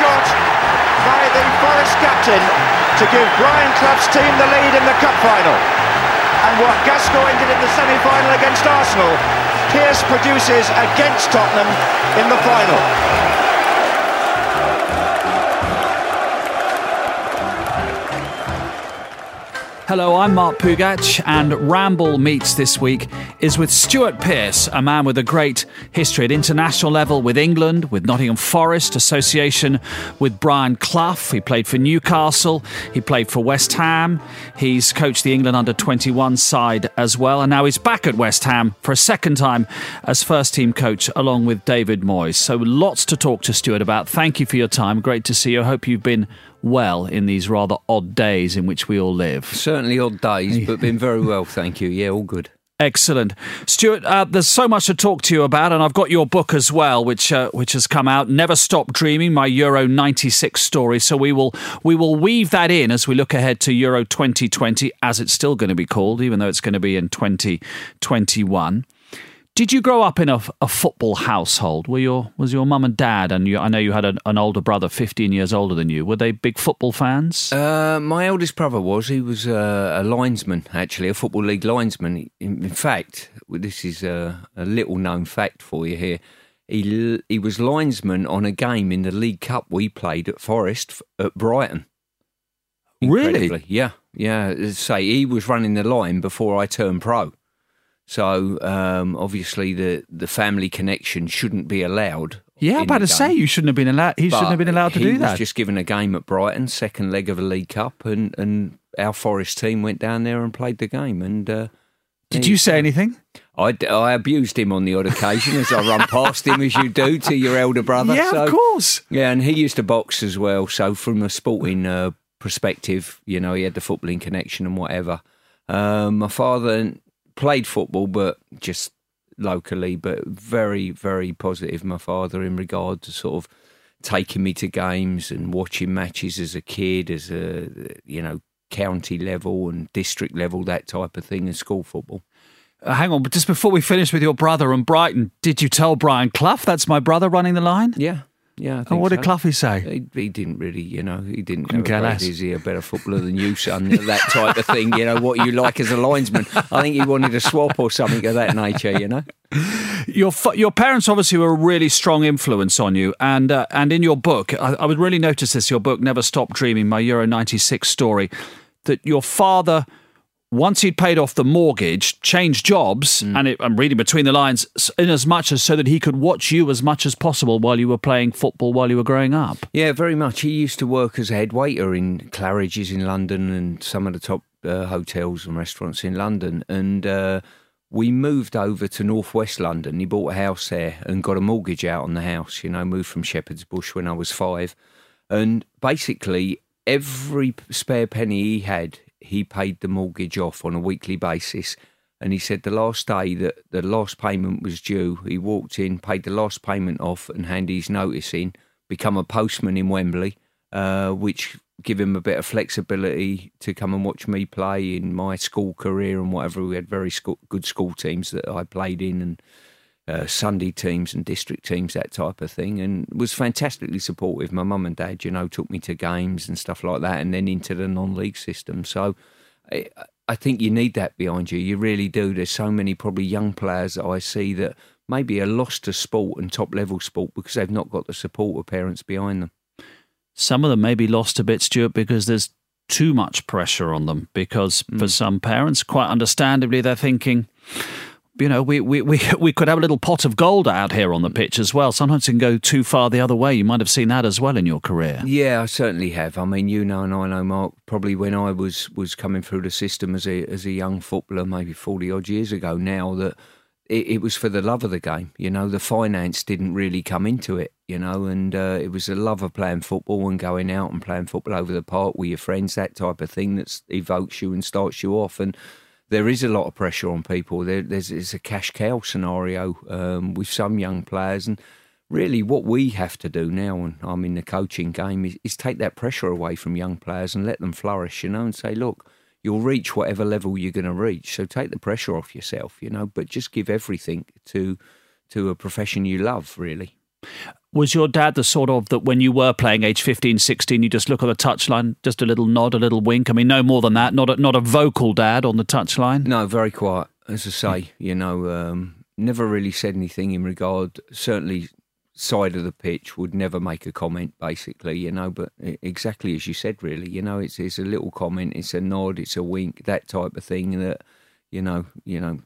Shot by the Forest captain to give Brian Clough's team the lead in the cup final. And what Gascoigne did in the semi-final against Arsenal, Pearce produces against Tottenham in the final. Hello, I'm Mark Pougatch, and Ramble Meets this week is with Stuart Pearce, a man with a great history at international level with England, with Nottingham Forest, association with Brian Clough. He played for Newcastle, he played for West Ham, he's coached the England under 21 side as well, and now he's back at West Ham for a second time as first team coach along with David Moyes. So lots to talk to Stuart about. Thank you for your time. Great to see you. I hope you've been well in these rather odd days in which we all live. Certainly odd days, but been very well, thank you. Yeah, all good. Excellent, Stuart. Uh, there's so much to talk to you about, and I've got your book as well, which uh, which has come out. Never stop dreaming, my Euro '96 story. So we will we will weave that in as we look ahead to Euro 2020, as it's still going to be called, even though it's going to be in 2021. Did you grow up in a, a football household? Were your was your mum and dad, and you, I know you had an, an older brother, 15 years older than you. Were they big football fans? Uh, my eldest brother was. He was uh, a linesman, actually, a football league linesman. In, in fact, this is a, a little known fact for you here. He he was linesman on a game in the League Cup we played at Forest at Brighton. Really? Yeah, yeah. Say he was running the line before I turned pro. So um, obviously the the family connection shouldn't be allowed. yeah, I'm about to say you shouldn't have been allowed. He shouldn't have been allowed to he do was that. just given a game at Brighton, second leg of a League Cup, and, and our Forest team went down there and played the game. And uh, Did you say anything? I, I abused him on the odd occasion as I run past him, as you do to your elder brother. yeah, So- of course. Yeah, and he used to box as well. So from a sporting uh, perspective, you know, he had the footballing connection and whatever. Um, my father played football, but just locally, but very, very positive. My father in regard to sort of taking me to games and watching matches as a kid, as a you know county level and district level, that type of thing, and school football. Uh, hang on, but just before we finish with your brother and Brighton, did you tell Brian Clough that's my brother running the line? Yeah, Yeah. I And what did so. Cloughie say? He, he didn't really, you know, he didn't Couldn't care a less. great, is he a better footballer than you, son? that type of thing, you know, what you like as a linesman. I think he wanted a swap or something of that nature, you know. Your your parents obviously were a really strong influence on you, and uh, and in your book, I, I would really notice this. Your book, Never Stop Dreaming, my Euro '96 story, that your father, once he'd paid off the mortgage, changed jobs, and it, I'm reading between the lines, in as much as so that he could watch you as much as possible while you were playing football while you were growing up. Yeah, very much. He used to work as a head waiter in Claridge's in London and some of the top uh, hotels and restaurants in London. And uh, we moved over to northwest London. He bought a house there and got a mortgage out on the house. You know, moved from Shepherd's Bush when I was five. And basically, every spare penny he had, he paid the mortgage off on a weekly basis. And he said the last day that the last payment was due, he walked in, paid the last payment off, and handed his notice in, become a postman in Wembley, uh, which give him a bit of flexibility to come and watch me play in my school career and whatever. We had very school, good school teams that I played in and uh, Sunday teams and district teams, that type of thing, and was fantastically supportive. My mum and dad, you know, took me to games and stuff like that, and then into the non-league system. So, I, I think you need that behind you. You really do. There's so many probably young players that I see that maybe are lost to sport and top level sport because they've not got the support of parents behind them. Some of them may be lost a bit, Stuart, because there's too much pressure on them. Because for some parents, quite understandably, they're thinking, you know, we, we, we, we could have a little pot of gold out here on the pitch as well. Sometimes it can go too far the other way. You might have seen that as well in your career. Yeah, I certainly have. I mean, you know, and I know, Mark. Probably when I was was coming through the system as a as a young footballer, maybe forty odd years ago now, that it, it was for the love of the game. You know, the finance didn't really come into it. You know, and uh, it was the love of playing football and going out and playing football over the park with your friends, that type of thing that evokes you and starts you off. And there is a lot of pressure on people. There, there's, there's a cash cow scenario um, with some young players, and really what we have to do now, and I'm in the coaching game, is, is take that pressure away from young players and let them flourish. You know, and say, look, you'll reach whatever level you're going to reach. So take the pressure off yourself. You know, but just give everything to to a profession you love. Really. Was your dad the sort of that when you were playing age 15, 16, you just look on the touchline, just a little nod, a little wink? I mean, no more than that. Not a, not a vocal dad on the touchline. No, very quiet. As I say, you know, um, never really said anything in regard. Certainly, side of the pitch would never make a comment. Basically, you know, but exactly as you said, really, you know, it's it's a little comment, it's a nod, it's a wink, that type of thing. That you know, you know,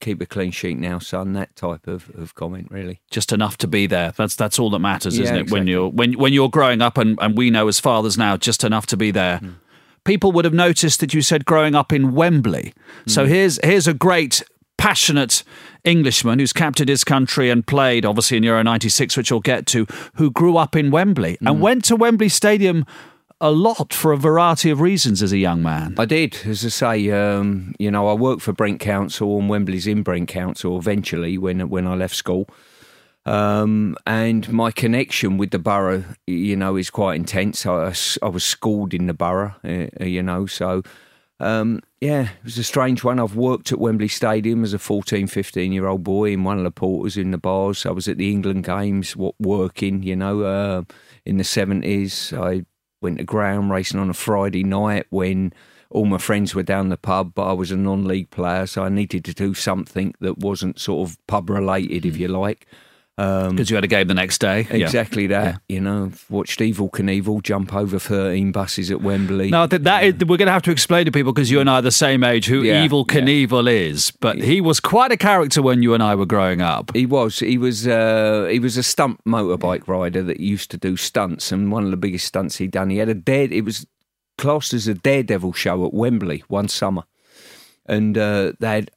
keep a clean sheet now, son. That type of, of comment, really. just enough to be there. That's that's all that matters, isn't Yeah, it? When you're when when you're growing up, and, and we know as fathers now, just enough to be there. Hmm. People would have noticed that you said growing up in Wembley. So Hmm. here's here's a great passionate Englishman who's captained his country and played obviously in Euro '96, which we'll get to, who grew up in Wembley Hmm. and went to Wembley Stadium a lot for a variety of reasons as a young man. I did, as I say, um, you know, I worked for Brent Council and Wembley's in Brent Council eventually when when I left school. Um, and my connection with the borough, you know, is quite intense. I, I was schooled in the borough, uh, you know, so um, yeah, it was a strange one. I've worked at Wembley Stadium as a 14, 15 year old boy in one of the porters in the bars. I was at the England games, what working, you know, uh, in the 70s. I went to ground racing on a Friday night when all my friends were down the pub, but I was a non league player, so I needed to do something that wasn't sort of pub related, if mm. you like. Um, Because you had a game the next day. Yeah. Exactly that. You know, watched Evel Knievel jump over 13 buses at Wembley. No, that, that is, we're going to have to explain to people because you and I are the same age who Yeah, Evel yeah. Knievel is. But he was quite a character when you and I were growing up. He was. He was. Uh, he was a stunt motorbike rider that used to do stunts, and one of the biggest stunts he'd done. He had a dead. It was classed as a daredevil show at Wembley one summer, and uh, they had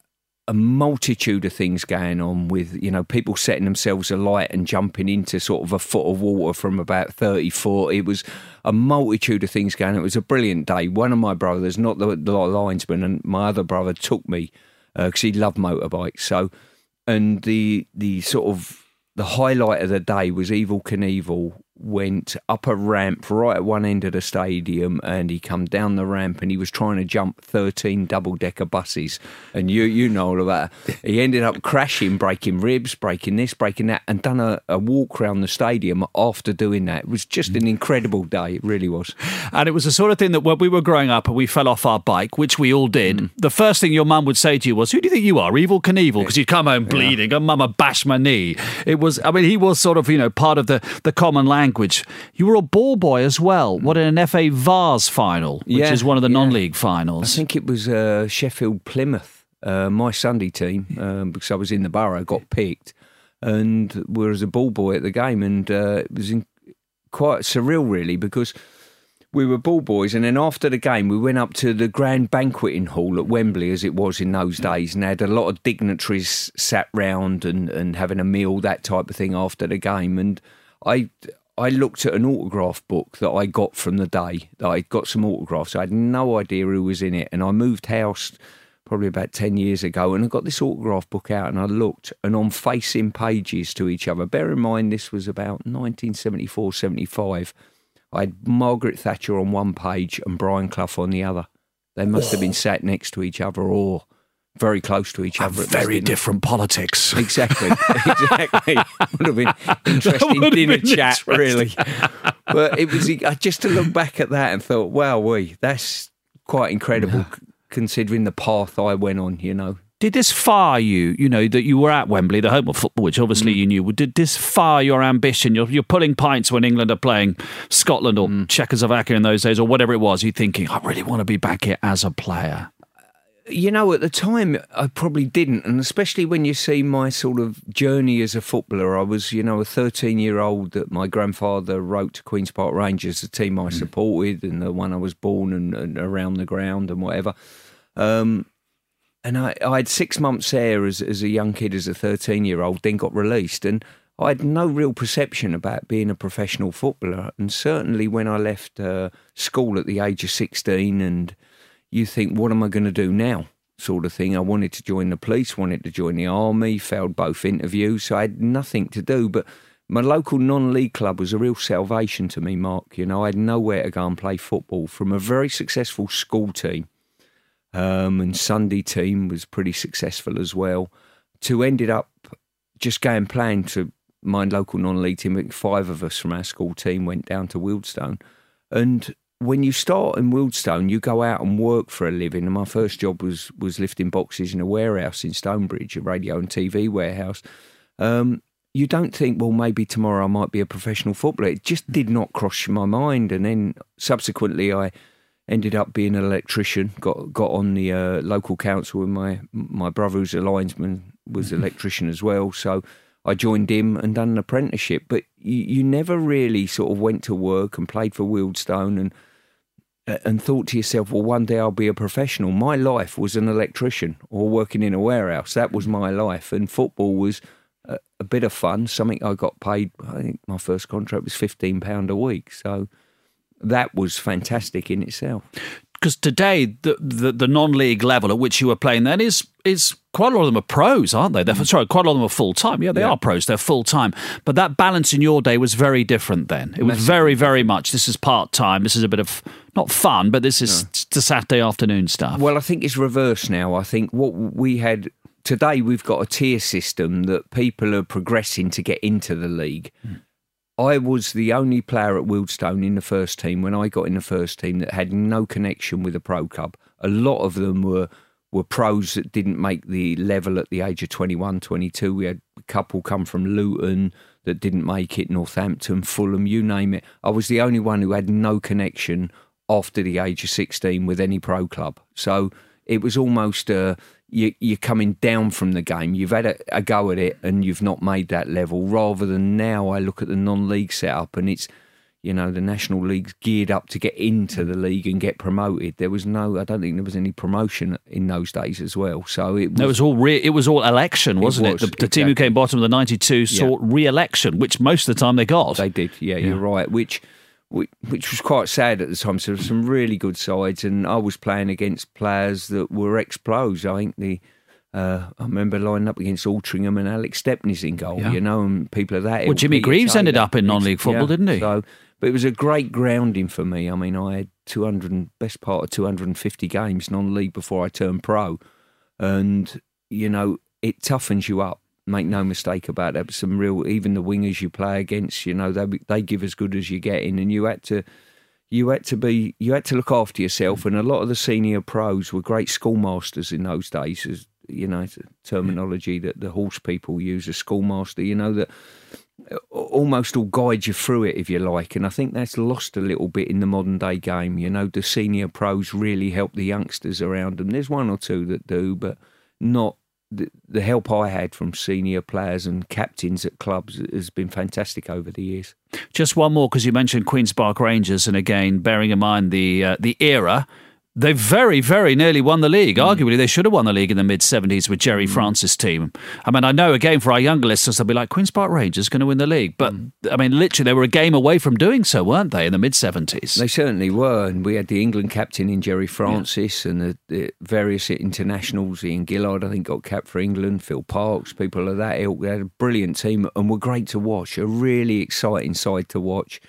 a multitude of things going on with you know people setting themselves alight and jumping into sort of a foot of water from about 30 foot it was a multitude of things going on. it was a brilliant day. One of my brothers not the, the linesman and my other brother took me uh, because he loved motorbikes. So and the the sort of the highlight of the day was Evel Knievel went up a ramp right at one end of the stadium and he come down the ramp and he was trying to jump 13 double decker buses. And you you know all of that he ended up crashing breaking ribs breaking this breaking that and done a, a walk around the stadium after doing that. It was just an incredible day. It really was. And it was the sort of thing that when we were growing up and we fell off our bike which we all did mm. the first thing your mum would say to you was who do you think you are? Evel Knievel. Because you'd come home bleeding yeah. and mama bashed my knee. It was I mean he was sort of you know part of the the common language language. You were a ball boy as well. What in an FA Vase final, which yeah, is one of the yeah. non-league finals. I think it was uh, Sheffield Plymouth, uh, my Sunday team, um, because I was in the borough, got picked, and was a ball boy at the game, and uh, it was in, quite surreal, really, because we were ball boys, and then after the game, we went up to the grand banqueting hall at Wembley, as it was in those days, and had a lot of dignitaries sat round and, and having a meal, that type of thing, after the game. And I I looked at an autograph book that I got from the day. That I got some autographs. I had no idea who was in it, and I moved house probably about 10 years ago and I got this autograph book out and I looked and on facing pages to each other bear in mind this was about 1974 75 I had Margaret Thatcher on one page and Brian Clough on the other they must oh. have been oh. sat next to each other or very close to each other. Very different politics. Exactly. exactly. Would have been interesting dinner been chat, really. but it was I just to look back at that and thought, wow, we that's quite incredible yeah. considering the path I went on. You know. Did this fire you? You know that you were at Wembley, the home of football, which obviously mm. you knew. Did this fire your ambition? You're, you're pulling pints when England are playing Scotland or mm. Czechoslovakia in those days, or whatever it was. You're thinking, I really want to be back here as a player you know, at the time, I probably didn't. And especially when you see my sort of journey as a footballer, I was, you know, a 13 year old that my grandfather wrote to Queen's Park Rangers, the team I mm. supported and the one I was born and, and around the ground and whatever. Um, and I, I, had six months there as, as a young kid, as a 13 year old, then got released. And I had no real perception about being a professional footballer. And certainly when I left uh, school at the age of 16 and you think, what am I going to do now? Sort of thing. I wanted to join the police, wanted to join the army, failed both interviews, so I had nothing to do. But my local non-league club was a real salvation to me, Mark. You know, I had nowhere to go and play football from a very successful school team, um, and Sunday team was pretty successful as well. To ended up just going playing to my local non-league team. Five of us from our school team went down to Wealdstone, and when you start in Wealdstone, you go out and work for a living. And my first job was was lifting boxes in a warehouse in Stonebridge, a radio and TV warehouse. Um, you don't think, well, maybe tomorrow I might be a professional footballer. It just did not cross my mind. And then subsequently, I ended up being an electrician. Got got on the uh, local council with my my brother, who's a linesman, was an electrician as well. So I joined him and done an apprenticeship. But you, you never really sort of went to work and played for Wealdstone and and thought to yourself, well, one day I'll be a professional. My life was an electrician or working in a warehouse. That was my life. And football was a, a bit of fun, something I got paid. I think my first contract was £15 a week. So that was fantastic in itself because today the, the, the non-league level at which you were playing then is is quite a lot of them are pros, aren't they? They're, mm. Sorry, quite a lot of them are full time. Yeah, they yeah. are pros. They're full time. But that balance in your day was very different then. It was very, very much. This is part time. This is a bit of not fun, but this is no. the Saturday afternoon stuff. Well, I think it's reversed now. I think what we had today, we've got a tier system that people are progressing to get into the league. Mm. I was the only player at Wealdstone in the first team when I got in the first team that had no connection with a pro club. A lot of them were were pros that didn't make the level at the age of 21, 22. We had a couple come from Luton that didn't make it, Northampton, Fulham, you name it. I was the only one who had no connection after the age of 16 with any pro club. So it was almost uh, you, you're coming down from the game. You've had a, a, go at it and you've not made that level. Rather than now, I look at the non-league setup and it's you know the national leagues geared up to get into the league and get promoted. There was no, I don't think there was any promotion in those days as well. So it was, it was all re- it was all election, wasn't it? Was, it? The, the exactly. team who came bottom of the '92 sought yeah. re-election, which most of the time they got. They did. Yeah, yeah. you're right. Which which was quite sad at the time. So there were some really good sides, and I was playing against players that were ex pros. I think the Uh, I remember lining up against Altrincham and Alex Stepney's in goal, Yeah. you know, and people of that. Well, Jimmy Greaves ended up in non-league football, didn't he? So, but it was a great grounding for me. I mean, I had 200, best part of 250 games non-league before I turned pro, and you know, it toughens you up. Make no mistake about that. Some real, even the wingers you play against, you know, they they give as good as you're getting, and you had to you had to be you had to look after yourself and a lot of the senior pros were great schoolmasters in those days as you know terminology that the horse people use a schoolmaster you know that almost will guide you through it if you like and i think that's lost a little bit in the modern day game you know the senior pros really help the youngsters around them there's one or two that do but not the, help I had from senior players and captains at clubs has been fantastic over the years. Just one more because you mentioned Queens Park Rangers, and again, bearing in mind the uh, the era, they very, very nearly won the league. Mm. Arguably, they should have won the league in the mid '70s with Gerry Francis' team. I mean, I know again for our younger listeners, they'll be like Queens Park Rangers going to win the league, but Mm. I mean, literally, they were a game away from doing so, weren't they, in the mid '70s? They certainly were, and we had the England captain in Gerry Francis, and the, the various internationals. Ian Gillard, I think, got capped for England. Phil Parkes, people of that ilk. They had a brilliant team, and were great to watch. A really exciting side to watch.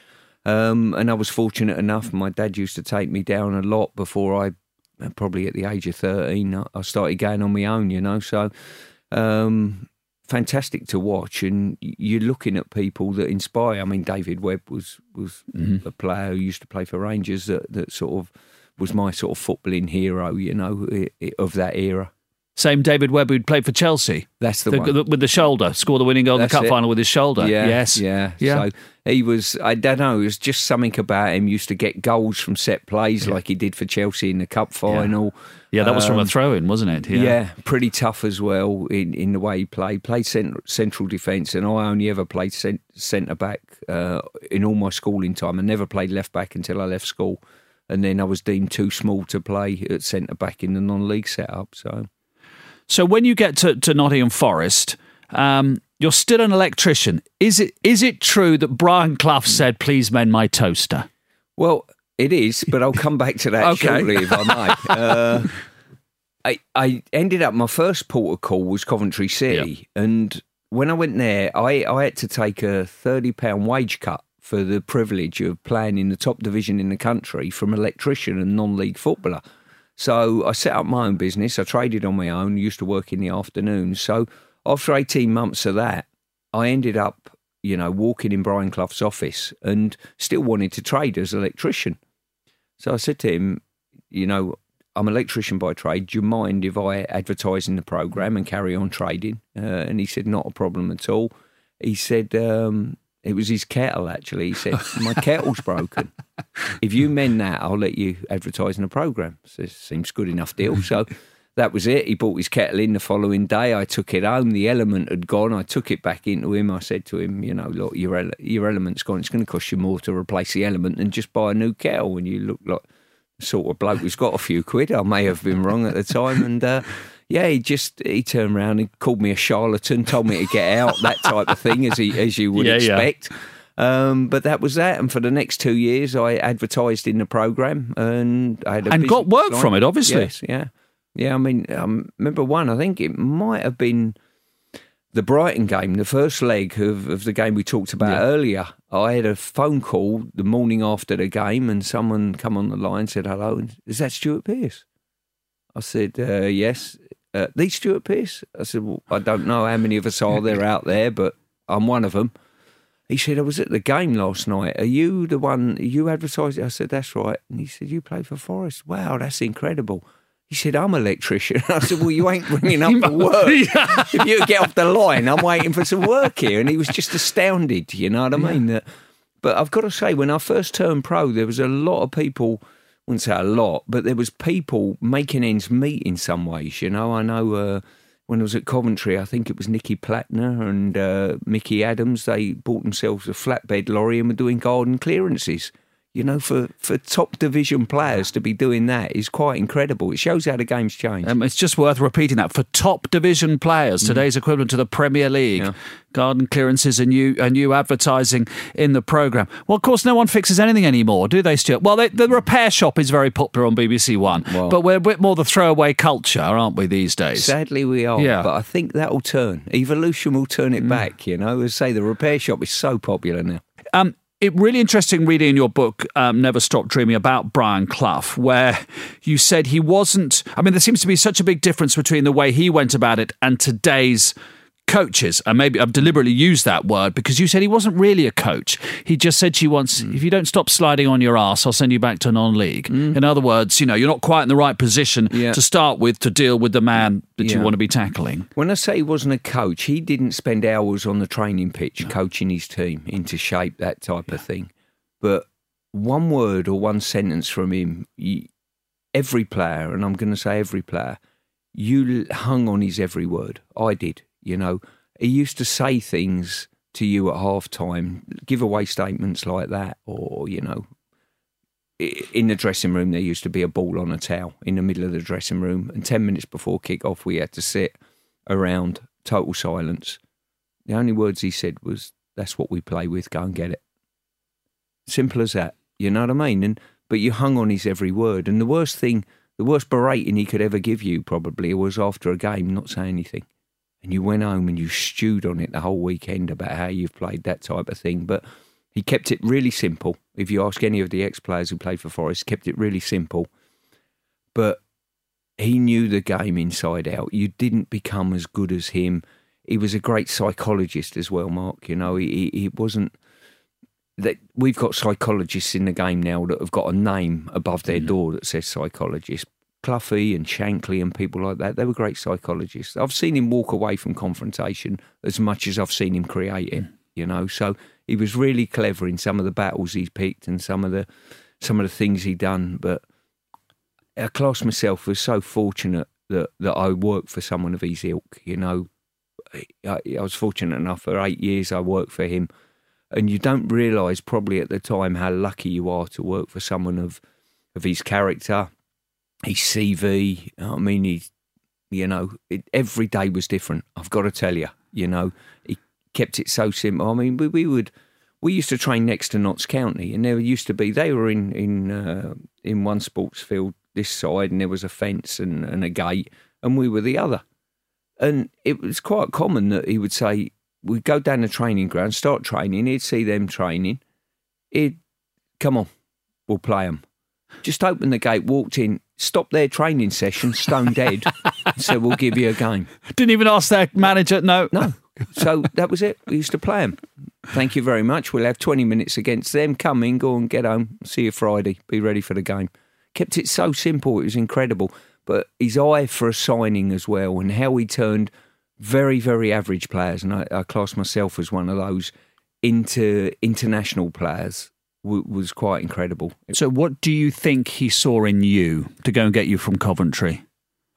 Um, and I was fortunate enough. My dad used to take me down a lot before I, probably at the age of thirteen, I- I started going on my own. You know, so. Um, fantastic to watch, and you're looking at people that inspire. I mean, David Webb was was a player who used to play for Rangers that, that sort of was my sort of footballing hero, you know, of that era. Same David Webb who'd played for Chelsea. That's the one. with the shoulder, scored the winning goal in the cup it. final with his shoulder. Yeah, yes, yeah, yeah. So he was. I don't know. It was just something about him. Used to get goals from set plays, like he did for Chelsea in the cup final. yeah, that was from a Um, throw-in, wasn't it? Yeah. pretty tough as well in, in the way he played. Played cent- central defence, and I only ever played cent- centre back uh, in all my schooling time. I never played left back until I left school, and then I was deemed too small to play at centre back in the non-league setup. So So when you get to, to Nottingham Forest, um, you're still an electrician. Is it is it true that Brian Clough said, "Please mend my toaster"? Well, it is, but I'll come back to that Okay. shortly if I may. Uh, I, I ended up, my first port of call was Coventry City. And when I went there, I, I had to take a £30 wage cut for the privilege of playing in the top division in the country from electrician and non league footballer. So I set up my own business. I traded on my own, used to work in the afternoons. So after 18 months of that, I ended up, you know, walking in Brian Clough's office and still wanted to trade as an electrician. So I said to him, you know, I'm an electrician by trade. Do you mind if I advertise in the program and carry on trading? Uh, and he said, not a problem at all. He said, um, it was his kettle actually. He said, my kettle's broken. If you mend that, I'll let you advertise in the program. So seems good enough deal. So that was it. He bought his kettle in the following day. I took it home. The element had gone. I took it back into him. I said to him, you know, look, your ele- your element's gone. It's going to cost you more to replace the element than just buy a new kettle. And you look like the sort of bloke who's got a few quid. I may have been wrong at the time. And uh, yeah, he just he turned around and called me a charlatan, told me to get out, that type of thing, as he as you would Yeah, yeah. expect. Um, but that was that, and for the next two years, I advertised in the program, and I had a And got work from it, obviously. Yes, yeah, yeah. I mean, um, remember one? I think it might have been the Brighton game, the first leg of, of the game we talked about earlier. I had a phone call the morning after the game, and someone come on the line and said, "Hello, and is that Stuart Pearce?" I said, uh, "Yes." Uh, the Stuart Pearce? I said, well, I don't know how many of us are there out there, but I'm one of them. He said, I was at the game last night. Are you the one, you advertised? I said, that's right. And he said, you play for Forest? Wow, that's incredible. He said, I'm an electrician. I said, well, you ain't bringing up for work. if you get off the line, I'm waiting for some work here. And he was just astounded, you know what I mean? That, but I've got to say, when I first turned pro, there was a lot of people, I wouldn't say a lot, but there was people making ends meet in some ways, you know. I know uh, when I was at Coventry, I think it was Nicky Platnauer and uh, Mickey Adams, they bought themselves a flatbed lorry and were doing garden clearances. You know, for, for top division players to be doing that is quite incredible. It shows how the game's changed. Um, it's just worth repeating that for top division players, mm. today's equivalent to the Premier League. Yeah. Garden clearances and new, and new advertising in the programme. Well, of course, no one fixes anything anymore, do they, Stuart? Well, they, the repair shop is very popular on BBC One, well, but we're a bit more the throwaway culture, aren't we, these days? Sadly, we are. Yeah. But I think that'll turn. Evolution will turn it mm. back, you know. As I say, the repair shop is so popular now. Um, it really interesting reading in your book, um, Never Stop Dreaming, about Brian Clough, where you said he wasn't. I mean, there seems to be such a big difference between the way he went about it and today's coaches. And maybe I've deliberately used that word because you said he wasn't really a coach. He just said she wants, mm. if you don't stop sliding on your ass, I'll send you back to non league. Mm. In other words, you know, you're not quite in the right position yeah. to start with to deal with the man that yeah. you want to be tackling. When I say he wasn't a coach, he didn't spend hours on the training pitch no. coaching his team into shape, that type yeah. of thing. But one word or one sentence from him, every player, and I'm going to say every player, you hung on his every word. I did. You know, he used to say things to you at half time, give away statements like that, or, you know, in the dressing room, there used to be a ball on a towel in the middle of the dressing room. And 10 minutes before kick off, we had to sit around, total silence. The only words he said was, That's what we play with, go and get it. Simple as that. You know what I mean? And But you hung on his every word. And the worst thing, the worst berating he could ever give you probably was after a game, not say anything and you went home and you stewed on it the whole weekend about how you've played that type of thing. But he kept it really simple. If you ask any of the ex players who played for Forest, kept it really simple. But he knew the game inside out. You didn't become as good as him. He was a great psychologist as well, Mark. You know, he, he wasn't that we've got psychologists in the game now that have got a name above their mm. door that says psychologist. Cloughie and Shankly and people like that, they were great psychologists. I've seen him walk away from confrontation as much as I've seen him create it, you know. So he was really clever in some of the battles he's picked and some of the some of the things he done. But I class myself as so fortunate that, that I worked for someone of his ilk, you know. I, I was fortunate enough for eight years I worked for him. And you don't realise probably at the time how lucky you are to work for someone of of his character, his CV. I mean, he, you know, it, every day was different. I've got to tell you, you know, he kept it so simple. I mean, we, we would, we used to train next to Notts County, and there used to be they were in in uh, in one sports field this side, and there was a fence and, and a gate, and we were the other. And it was quite common that he would say, we'd go down the training ground, start training, he'd see them training, he'd, come on, we'll play them. Just opened the gate, walked in, stopped their training session, stone dead, said, We'll give you a game. Didn't even ask their manager, no. No. So that was it. We used to play them. Thank you very much. We'll have 20 minutes against them. Come in, go and get home. See you Friday. Be ready for the game. Kept it so simple. It was incredible. But his eye for a signing as well and how he turned very, very average players, and I, I class myself as one of those, into international players w- was quite incredible. So, what do you think he saw in you to go and get you from Coventry?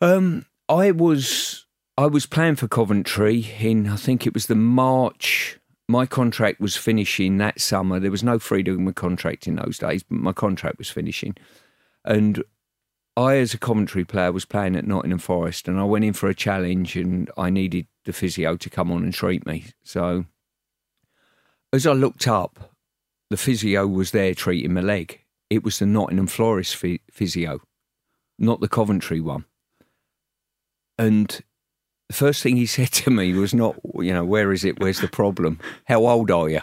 Um, I was I was playing for Coventry in I think it was the March. My contract was finishing that summer. There was no freedom of contract in those days, but my contract was finishing, and I, as a Coventry player, was playing at Nottingham Forest, and I went in for a challenge, and I needed the physio to come on and treat me. So, as I looked up, the physio was there treating my leg. It was the Nottingham Forest physio, not the Coventry one. And the first thing he said to me was not, you know, where is it? Where's the problem? How old are you?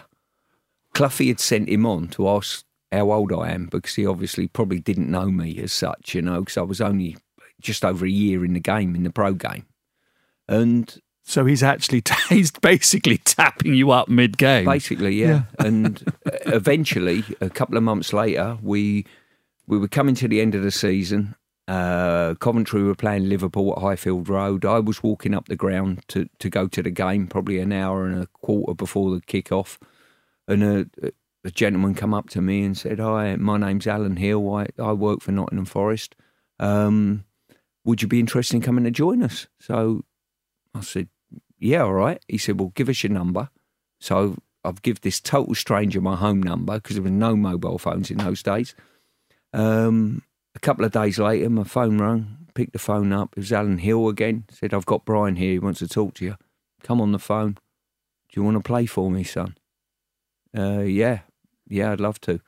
Cloughie had sent him on to ask how old I am because he obviously probably didn't know me as such, you know, because I was only just over a year in the game, in the pro game. And so he's actually he's basically tapping you up mid game. Basically, yeah. yeah. and eventually, a couple of months later, we we were coming to the end of the season. Uh, Coventry were playing Liverpool at Highfield Road. I was walking up the ground to, to go to the game, probably an hour and a quarter before the kick off, and a, a gentleman come up to me and said, "Hi, my name's Alan Hill. I, I work for Nottingham Forest. Um, would you be interested in coming to join us?" So I said, yeah, all right. He said, well, give us your number. So I've give this total stranger my home number because there were no mobile phones in those days. Um, a couple of days later, my phone rang. Picked the phone up. It was Alan Hill again. Said, "I've got Brian here. He wants to talk to you. Come on the phone. Do you want to play for me, son?" Uh, yeah, yeah, I'd love to.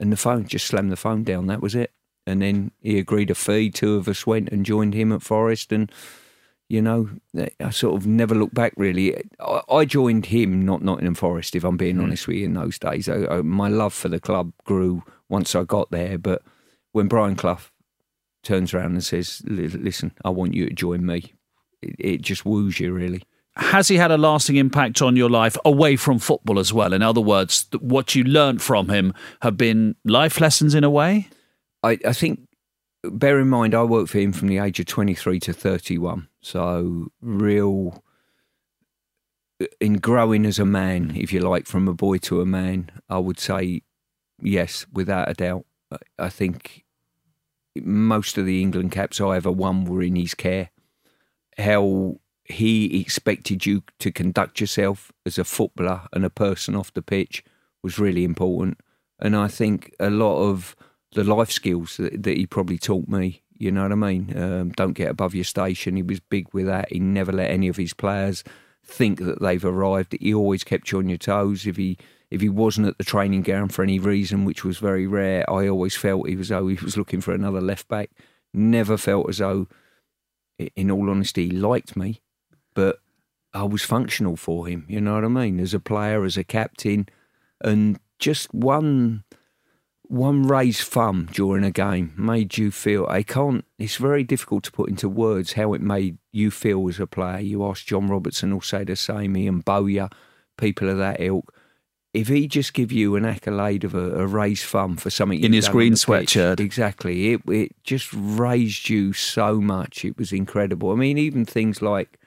And the phone just slammed the phone down. That was it. And then he agreed a fee. Two of us went and joined him at Forest, and you know, I sort of never looked back really. I, I joined him, not Nottingham Forest, if I'm being mm. honest with you. In those days, I, I, my love for the club grew once I got there. But when Brian Clough turns around and says, "Listen, I want you to join me," it, it just woos you really has he had a lasting impact on your life away from football as well? In other words, what you learnt from him have been life lessons in a way? I, I think, bear in mind, I worked for him from the age of 23 to 31. So, real uh, in growing as a man, if you like, from a boy to a man, I would say yes, without a doubt. I think most of the England caps I ever won were in his care. How he expected you to conduct yourself as a footballer and a person off the pitch was really important. And I think a lot of the life skills that, that he probably taught me, you know what I mean? Um, don't get above your station. He was big with that. He never let any of his players think that they've arrived. He always kept you on your toes. If he if he wasn't at the training ground for any reason, which was very rare, I always felt he was oh he was looking for another left back. Never felt as though, in all honesty, he liked me but I was functional for him. You know what I mean? As a player, as a captain, and just one one raised thumb during a game made you feel. I can't. It's very difficult to put into words how it made you feel as a player. You ask John Robertson, will say the same. Ian Bowyer, people of that ilk. If he just give you an accolade of a, a raised thumb for something in his green sweatshirt, exactly, it it just raised you so much. It was incredible. I mean, even things like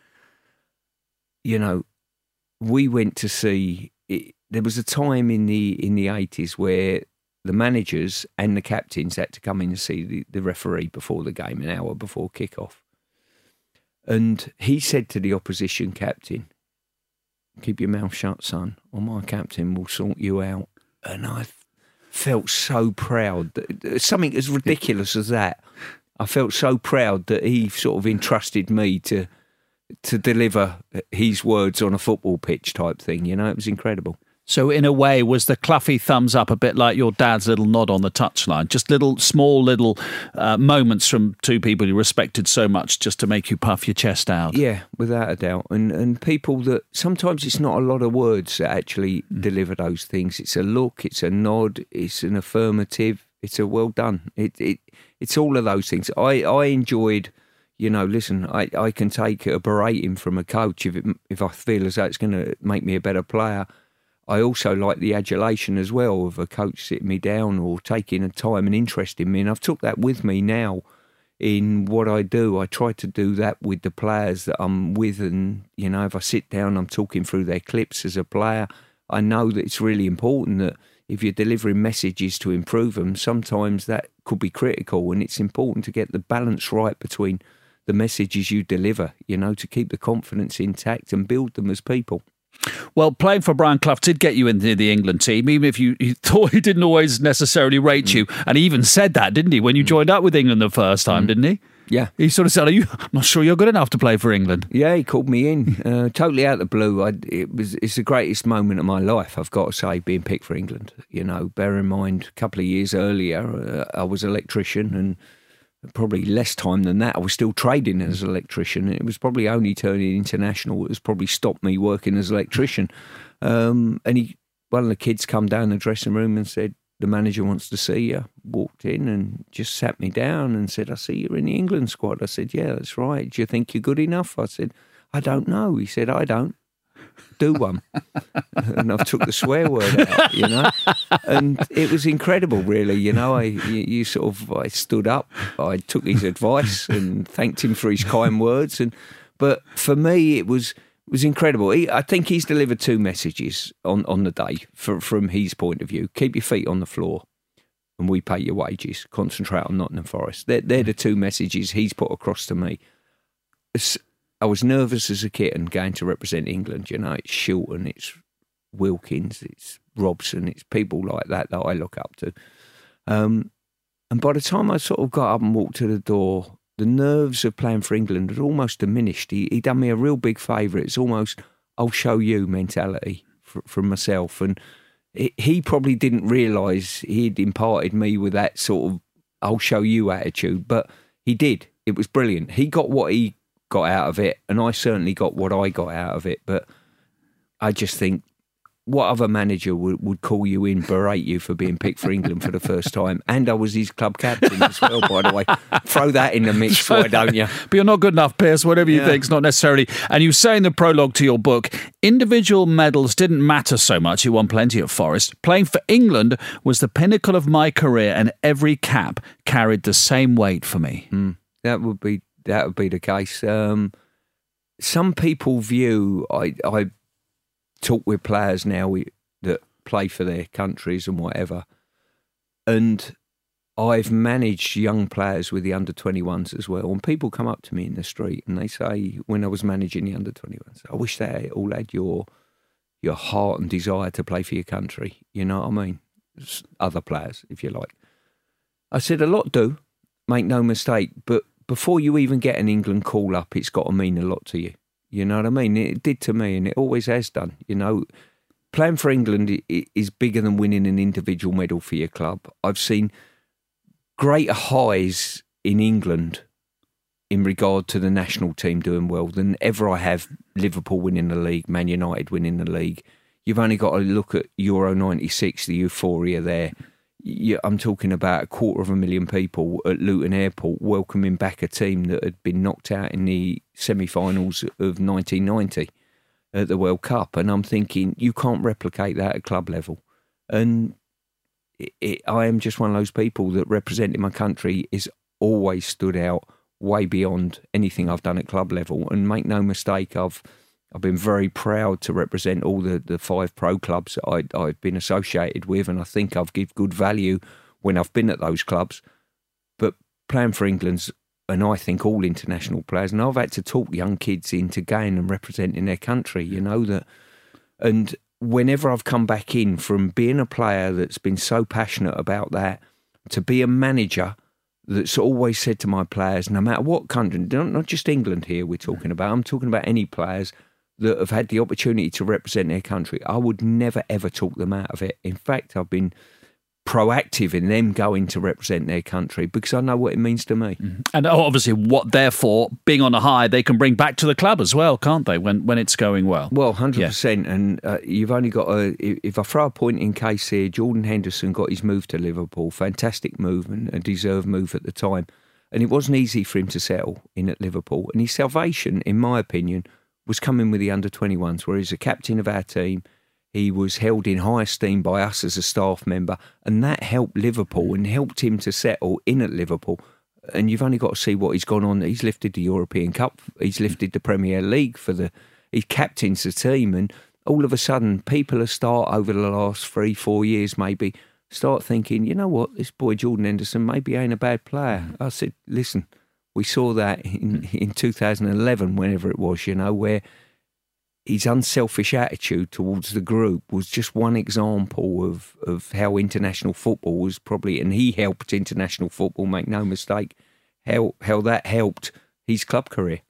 you know, we went to see. It, there was a time in the in the eighties where the managers and the captains had to come in and see the, the referee before the game, an hour before kick-off. And he said to the opposition captain, "Keep your mouth shut, son, or my captain will sort you out." And I felt so proud that uh, something as ridiculous as that. I felt so proud that he sort of entrusted me to to deliver his words on a football pitch type thing. You know, it was incredible. So, in a way, was the Cloughie thumbs up a bit like your dad's little nod on the touchline? Just little, small, little uh, moments from two people you respected so much, just to make you puff your chest out. Yeah, without a doubt. And and people that sometimes it's not a lot of words that actually mm. deliver those things. It's a look, it's a nod, it's an affirmative, it's a well done. It it it's all of those things. I I enjoyed you know, listen, I, I can take a berating from a coach if it, if I feel as though it's going to make me a better player. I also like the adulation as well of a coach sitting me down or taking a time and interest in me, and I've took that with me now in what I do. I try to do that with the players that I'm with, and you know, if I sit down, I'm talking through their clips as a player. I know that it's really important that if you're delivering messages to improve them, sometimes that could be critical, and it's important to get the balance right between the messages you deliver, you know, to keep the confidence intact and build them as people. Well, playing for Brian Clough did get you into the England team, even if you, you thought he didn't always necessarily rate mm. you. And he even said that, didn't he, when you mm. joined up with England the first time, mm. didn't he? Yeah. He sort of said, Are you, I'm not sure you're good enough to play for England. Yeah, he called me in, uh, totally out of the blue. I, it was, it's the greatest moment of my life, I've got to say, being picked for England. You know, bear in mind, a couple of years earlier, uh, I was an electrician and probably less time than that. I was still trading as an electrician. It was probably only turning international that has probably stopped me working as an electrician. Um, and he, one of the kids come down the dressing room and said, the manager wants to see you. Walked in and just sat me down and said, I see you're in the England squad. I said, Yeah, that's right. Do you think you're good enough? I said, I don't know. He said, I don't do one. and I've took the swear word out, you know. And it was incredible, really. You know, I you, you, sort of I stood up, I took his advice and thanked him for his kind words. And but for me, it was was incredible. He, I think he's delivered two messages on on the day for, from his point of view. Keep your feet on the floor. And we pay your wages. Concentrate on Nottingham Forest. They're, they're the two messages he's put across to me. I was nervous as a and going to represent England. You know, it's Shilton, it's Wilkins, it's Robson, it's people like that that I look up to. Um, and by the time I sort of got up and walked to the door, the nerves of playing for England had almost diminished. He, he done me a real big favour. It's almost I'll show you mentality from myself, and it, he probably didn't realise he'd imparted me with that sort of I'll show you attitude, but he did. It was brilliant. He got what he got out of it, and I certainly got what I got out of it. But I just think what other manager would, would call you in, berate you for being picked for England for the first time? And I was his club captain as well, by the way. Throw that in the mix, why don't you? But you're not good enough, Pearce, whatever you Yeah. think's not necessarily. And you say in the prologue to your book, individual medals didn't matter so much. You won plenty at Forest. Playing for England was the pinnacle of my career, and every cap carried the same weight for me. Hmm. That would be that would be the case. Um, some people view I I talk with players now that play for their countries and whatever, and I've managed young players with the under 21s as well. And people come up to me in the street and they say, when I was managing the under 21s, I wish they all had your your heart and desire to play for your country. You know what I mean? Other players, if you like. I said, a lot do, make no mistake. But before you even get an England call up, it's got to mean a lot to you. You know what I mean? It did to me, and it always has done. You know, playing for England is bigger than winning an individual medal for your club. I've seen greater highs in England in regard to the national team doing well than ever I have Liverpool winning the league, Man United winning the league. You've only got to look at Euro 96, the euphoria there. I'm talking about a quarter of a million people at Luton Airport welcoming back a team that had been knocked out in the semi finals of 1990 at the World Cup. And I'm thinking, you can't replicate that at club level. And it, it, I am just one of those people that representing my country is always stood out way beyond anything I've done at club level. And make no mistake, I've I've been very proud to represent all the, the five pro clubs that I, I've been associated with, and I think I've give good value when I've been at those clubs. But playing for England's and I think all international players, and I've had to talk young kids into going and representing their country. You know that, and whenever I've come back in from being a player that's been so passionate about that to be a manager that's always said to my players, no matter what country, not just England here we're talking about, I'm talking about any players that have had the opportunity to represent their country. I would never ever talk them out of it. In fact, I've been proactive in them going to represent their country because I know what it means to me. And obviously, what therefore, being on a high, they can bring back to the club as well, can't they, when, when it's going well? Well, hundred percent, and uh, you've only got a. If if I throw a point in case here, Jordan Henderson got his move to Liverpool, fantastic move and a deserved move at the time, and it wasn't easy for him to settle in at Liverpool. And his salvation, in my opinion, was coming with the under twenty ones, where he's a captain of our team. He was held in high esteem by us as a staff member, and that helped Liverpool and helped him to settle in at Liverpool. And you've only got to see what he's gone on. He's lifted the European Cup, he's lifted the Premier League for the, he captains the team, and all of a sudden, people have start over the last three, four years maybe start thinking, you know what, this boy Jordan Henderson maybe ain't a bad player. I said, listen, we saw that in, mm. in 2011, whenever it was, you know, where his unselfish attitude towards the group was just one example of, of how international football was probably, and he helped international football, make no mistake, how, how that helped his club career.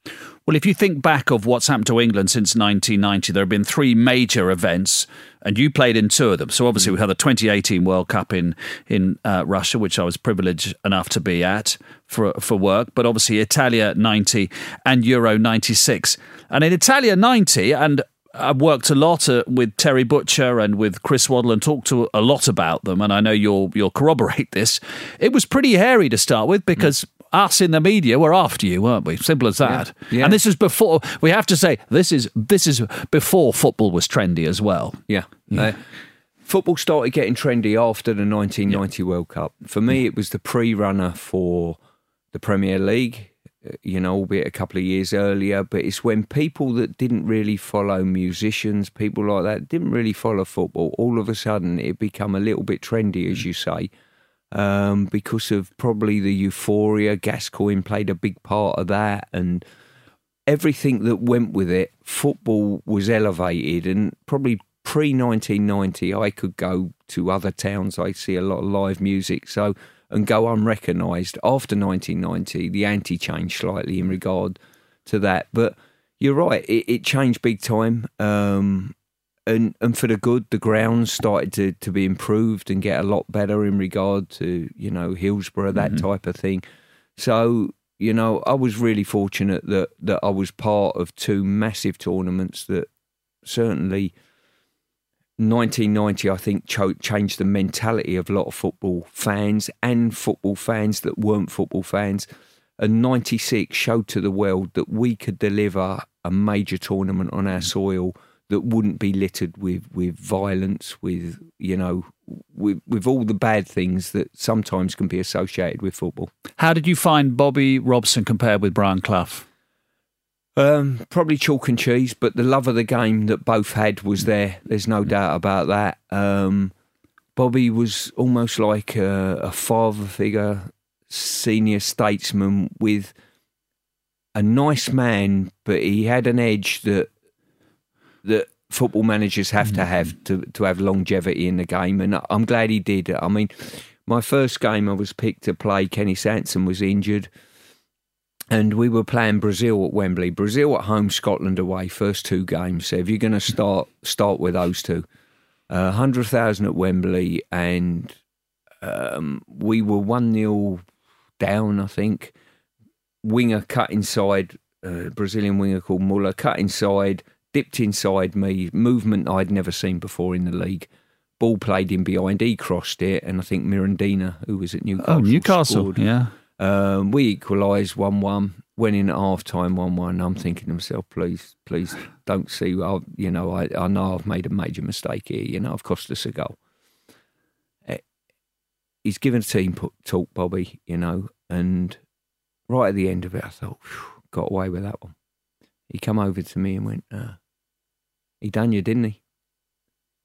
Well, if you think back of what's happened to England since 1990, there have been three major events, and you played in two of them. So obviously, we had the 2018 World Cup in in uh, Russia, which I was privileged enough to be at for for work. But obviously, Italia 90 and Euro 96. And in Italia 90, and I've worked a lot uh, with Terry Butcher and with Chris Waddle and talked to a lot about them. And I know you'll you'll corroborate this. It was pretty hairy to start with because. Us in the media were after you, weren't we? Simple as that. yeah. And this is before. We have to say this is this is before football was trendy as well. Yeah. Uh, football started getting trendy after the 1990 World Cup. For me, it was the pre runner for the Premier League, you know, albeit a couple of years earlier. But it's when people that didn't really follow musicians, people like that, didn't really follow football, all of a sudden it become a little bit trendy, as you say. Um, because of probably the euphoria, Gascoigne played a big part of that, and everything that went with it, football was elevated, and probably pre 1990, I could go to other towns. I see a lot of live music, so and go unrecognised. After 1990, the ante changed slightly in regard to that, but you're right. It, it changed big time. Um, and and for the good, the grounds started to, to be improved and get a lot better in regard to you know Hillsborough that mm-hmm. type of thing. So you know, I was really fortunate that that I was part of two massive tournaments that certainly 1990 I think cho- changed the mentality of a lot of football fans and football fans that weren't football fans. And 96 showed to the world that we could deliver a major tournament on our mm. soil that wouldn't be littered with with violence, with you know, with with all the bad things that sometimes can be associated with football. How did you find Bobby Robson compared with Brian Clough? Um, probably chalk and cheese, but the love of the game that both had was there. There's no doubt about that. Um, Bobby was almost like a, a father figure, senior statesman with a nice man, but he had an edge that that football managers have to have to, to have longevity in the game. And I'm glad he did. I mean, my first game I was picked to play, Kenny Sansom was injured. And we were playing Brazil at Wembley. Brazil at home, Scotland away. First two games. So if you're going to start start with those two, uh, hundred thousand at Wembley, and um, we were one 0 down. I think winger cut inside. Uh, Brazilian winger called Muller cut inside dipped inside me, movement I'd never seen before in the league. Ball played in behind, he crossed it, and I think Mirandinha, who was at Newcastle, oh Newcastle, scored. yeah. Um, we equalised one one. Went in at half time one one. I'm thinking to myself, please, please don't see. i you know, I, I know I've made a major mistake here. You know, I've cost us a goal. Eh, he's given a team talk, Bobby. You know, and right at the end of it, I thought, got away with that one he come over to me and went, uh, he done you, didn't he?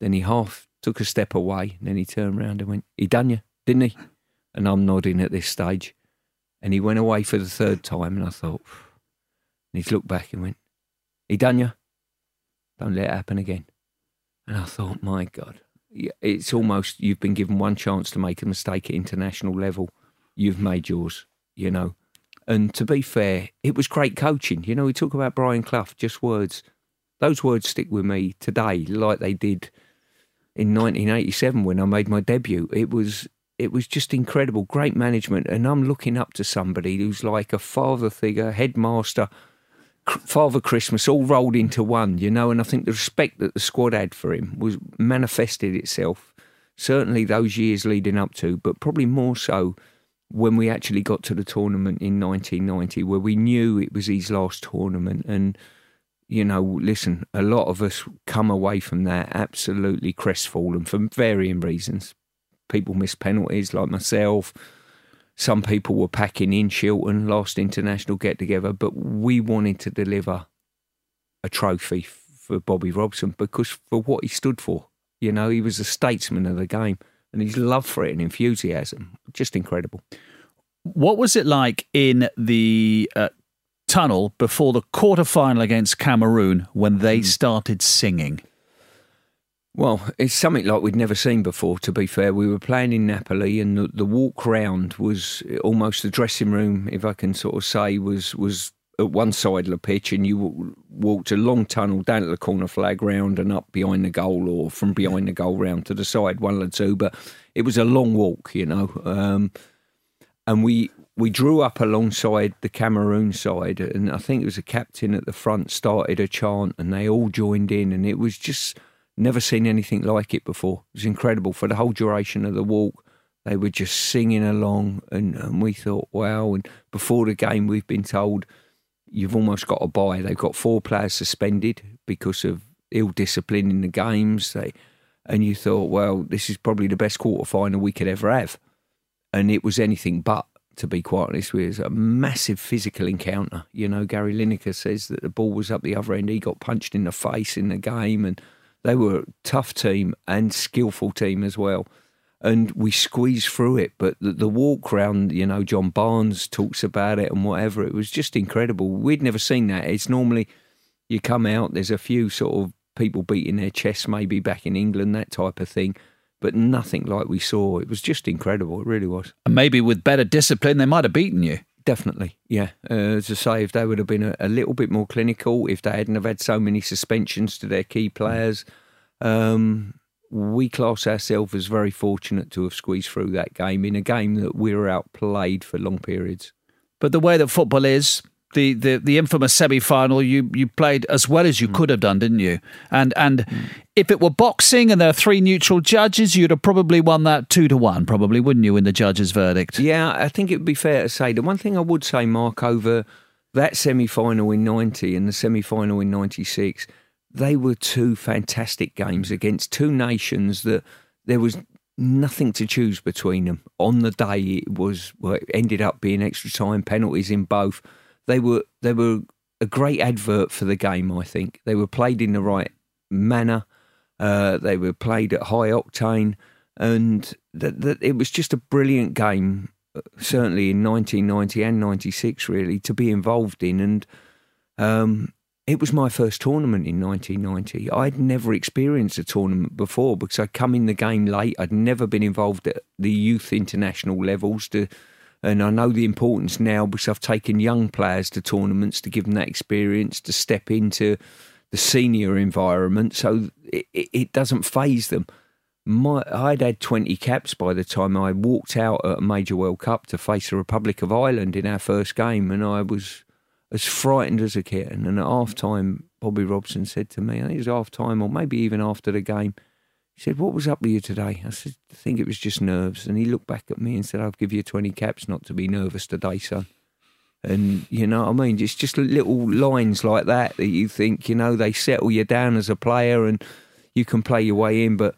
Then he half took a step away and then he turned around and went, he done you, didn't he? And I'm nodding at this stage. And he went away for the third time and I thought, and he's looked back and went, he done you? Don't let it happen again. And I thought, my God, it's almost you've been given one chance to make a mistake at international level. You've made yours, you know. And to be fair, it was great coaching. You know, we talk about Brian Clough, just words. Those words stick with me today, like they did in 1987 when I made my debut. It was it was just incredible, great management, and I'm looking up to somebody who's like a father figure, headmaster, Father Christmas, all rolled into one. You know, and I think the respect that the squad had for him was manifested itself. Certainly those years leading up to, but probably more so when we actually got to the tournament in 1990, where we knew it was his last tournament. And, you know, listen, a lot of us come away from that absolutely crestfallen for varying reasons. People missed penalties, like myself. Some people were packing in Shilton, last international get together, but we wanted to deliver a trophy for Bobby Robson because for what he stood for. You know, he was a statesman of the game and his love for it and enthusiasm, just incredible. What was it like in the uh, tunnel before the quarter final against Cameroon when they mm. started singing? Well, it's something like we'd never seen before, to be fair. We were playing in Napoli, and the, the walk round was almost the dressing room, if I can sort of say, was, was at one side of the pitch and you walked a long tunnel down to the corner flag round and up behind the goal or from behind the goal round to the side, one or two. But it was a long walk, you know. Um, and we we drew up alongside the Cameroon side, and I think it was a captain at the front started a chant, and they all joined in, and it was just never seen anything like it before. It was incredible for the whole duration of the walk. They were just singing along, and, and we thought, wow. And before the game, we've been told you've almost got to buy. They've got four players suspended because of ill discipline in the games. They, and you thought, well, this is probably the best quarter final we could ever have. And it was anything but, to be quite honest with you. It was a massive physical encounter. You know, Gary Lineker says that the ball was up the other end. He got punched in the face in the game. And they were a tough team and skillful team as well and we squeezed through it. But the, the, walk round, you know, John Barnes talks about it and whatever. It was just incredible. We'd never seen that. It's normally you come out, there's a few sort of people beating their chests maybe back in England, that type of thing. But nothing like we saw. It was just incredible. It really was. And maybe with better discipline, they might have beaten you. Definitely, yeah. Uh, as I say, if they would have been a, a, little bit more clinical, if they hadn't have had so many suspensions to their key players, um, we class ourselves as very fortunate to have squeezed through that game in a game that we were outplayed for long periods. But the way that football is, the, the, the infamous semi final, you, you played as well as you mm. could have done, didn't you? And and mm. if it were boxing and there are three neutral judges, you'd have probably won that two to one, probably, wouldn't you, in the judge's verdict? Yeah, I think it would be fair to say the one thing I would say, Mark, over that semi final in 90 and the semi final in 96, they were two fantastic games against two nations that there was nothing to choose between them. On the day, it was well, it ended up being extra time penalties in both they were they were a great advert for the game. I think they were played in the right manner. Uh, they were played at high octane, and that, that it was just a brilliant game. Uh, certainly in 1990 and 96, really to be involved in, and um, it was my first tournament in 1990. I'd never experienced a tournament before because I'd come in the game late. I'd never been involved at the youth international levels to and I know the importance now because I've taken young players to tournaments to give them that experience to step into the senior environment. So it, it doesn't faze them. My, I'd had 20 caps by the time I walked out at a major World Cup to face the Republic of Ireland in our first game, and I was as frightened as a kitten. And at half time, Bobby Robson said to me, I think it was half time or maybe even after the game, he said, What was up with you today? I said, I think it was just nerves. And he looked back at me and said, I'll give you 20 caps not to be nervous today, son. And you know what I mean? It's just little lines like that that you think, you know, they settle you down as a player and you can play your way in. But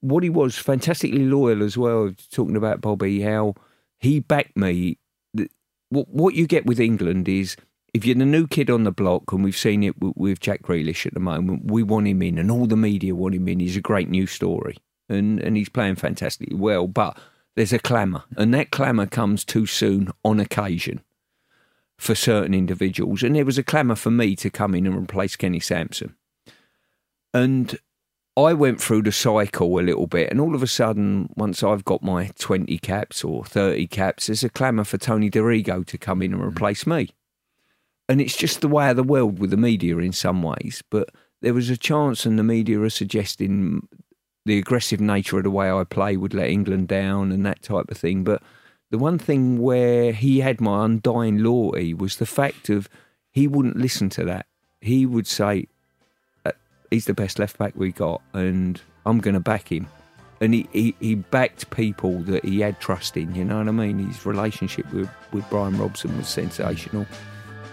what he was fantastically loyal as well, talking about Bobby, how he backed me. What you get with England is if you're the new kid on the block, and we've seen it with Jack Grealish at the moment, we want him in, and all the media want him in. He's a great new story, and and he's playing fantastically well. But there's a clamour, and that clamour comes too soon on occasion for certain individuals. And there was a clamour for me to come in and replace Kenny Sansom, and I went through the cycle a little bit, and all of a sudden, once I've got my 20 caps or 30 caps, there's a clamour for Tony Dorigo to come in and mm. replace me and it's just the way of the world with the media in some ways. But there was a chance, and the media are suggesting the aggressive nature of the way I play would let England down and that type of thing. But the one thing where he had my undying loyalty was the fact of he wouldn't listen to that. He would say, uh, "He's the best left back we got, and I'm going to back him." And he, he, he backed people that he had trust in. You know what I mean? His relationship with, with Brian Robson was sensational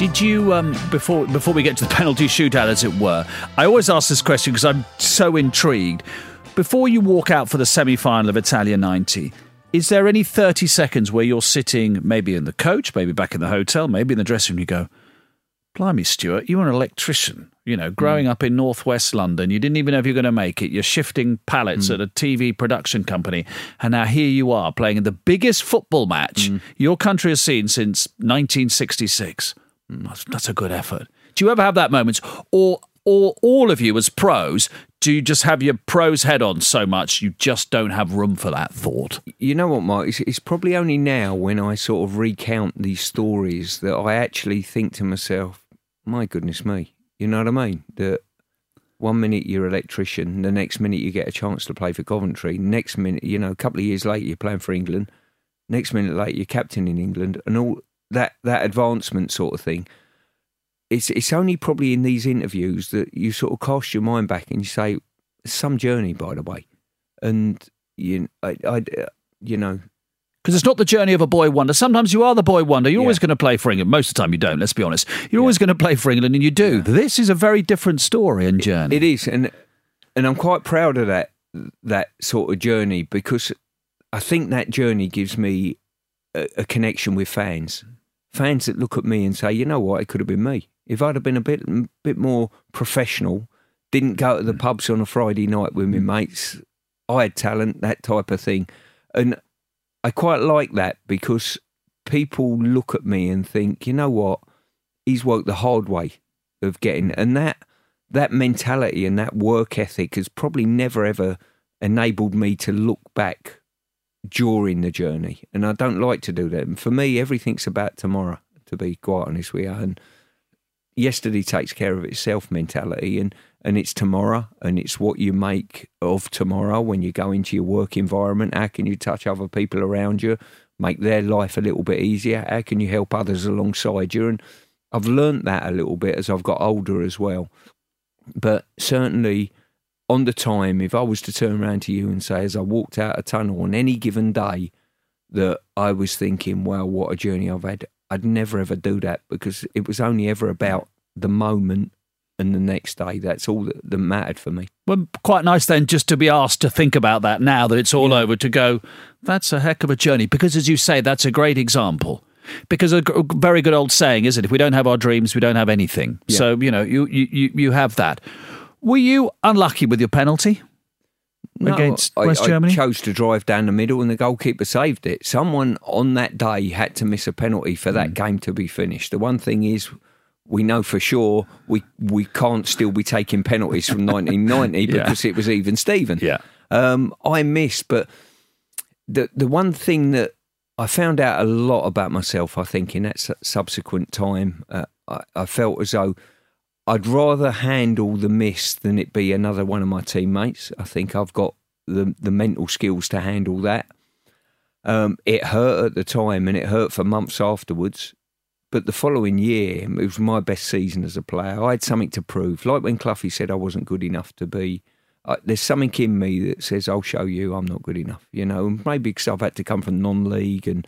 Did you um, before before we get to the penalty shootout, as it were? I always ask this question because I'm so intrigued. Before you walk out for the semi-final of Italia '90, is there any 30 seconds where you're sitting, maybe in the coach, maybe back in the hotel, maybe in the dressing room, you go, "Blimey, Stuart, you're an electrician." You know, growing mm. up in northwest London, you didn't even know if you're going to make it. You're shifting pallets mm. at a TV production company, and now here you are playing in the biggest football match mm. your country has seen since 1966. Mm, That's, that's a good effort. Do you ever have that moment, or or all of you as pros, do you just have your pros head on so much you just don't have room for that thought? You know what, Mark? It's, it's probably only now when I sort of recount these stories that I actually think to myself, my goodness me. You know what I mean? That one minute you're an electrician, the next minute you get a chance to play for Coventry, next minute, you know, a couple of years later you're playing for England, next minute later you're captain in England, and all that, that advancement sort of thing. It's, it's only probably in these interviews that you sort of cast your mind back and you say, some journey, by the way. And, you, I, I, you know, Because it's not the journey of a boy wonder. Sometimes you are the boy wonder. You're always going to play for England. Most of the time you don't, let's be honest. You're always going to play for England and you do. This is a very different story and journey. It is, and and I'm quite proud of that that sort of journey because I think that journey gives me a, a connection with fans, fans that look at me and say, you know what, it could have been me. If I'd have been a bit bit more professional. Didn't go to the mm. pubs on a Friday night with my mm. mates. I had talent, that type of thing, and I quite like that because people look at me and think, you know what, he's worked the hard way of getting, mm. and that that mentality and that work ethic has probably never ever enabled me to look back during the journey. And I don't like to do that. And for me, everything's about tomorrow, to be quite honest with you. And yesterday takes care of itself mentality and, and it's tomorrow and it's what you make of tomorrow when you go into your work environment. How can you touch other people around you, make their life a little bit easier? How can you help others alongside you? And I've learnt that a little bit as I've got older as well. But certainly on the time, if I was to turn around to you and say, as I walked out a tunnel on any given day, that I was thinking, wow, what a journey I've had, I'd never ever do that because it was only ever about the moment and the next day. That's all that, that mattered for me. Well, quite nice then just to be asked to think about that now that it's all over to go, that's a heck of a journey. Because as you say, that's a great example. Because a very good old saying, isn't it? If we don't have our dreams, we don't have anything. So, you know, you, you, you have that. Were you unlucky with your penalty No, against I, West I Germany? chose to drive down the middle and the goalkeeper saved it. Someone on that day had to miss a penalty for that game to be finished. The one thing is, we know for sure we we can't still be taking penalties from 1990 Yeah. because it was even Steven. Yeah. Um, I missed, but the the one thing that I found out a lot about myself, I think, in that su- subsequent time, uh, I, I felt as though I'd rather handle the miss than it be another one of my teammates. I think I've got the the mental skills to handle that. Um, it hurt at the time, and it hurt for months afterwards. But the following year, it was my best season as a player. I had something to prove. Like when Cloughie said I wasn't good enough to be, there's something in me that says I'll show you I'm not good enough. You know, maybe because I've had to come from non-league and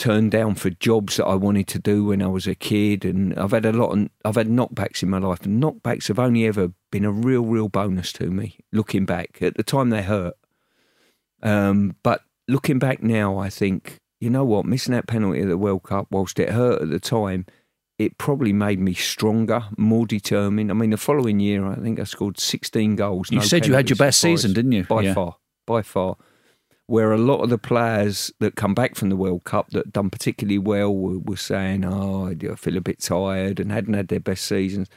turned down for jobs that I wanted to do when I was a kid, and I've had a lot. Of, I've had knockbacks in my life, and knockbacks have only ever been a real, real bonus to me. Looking back, at the time they hurt, um, but looking back now, I think you know what, missing that penalty at the World Cup, whilst it hurt at the time, it probably made me stronger, more determined. I mean, the following year, I think I scored 16 goals. You no said you had your best season, didn't you? By Yeah. far, by far. Where a lot of the players that come back from the World Cup that done particularly well were, were saying, "Oh, I feel a bit tired," and hadn't had their best seasons.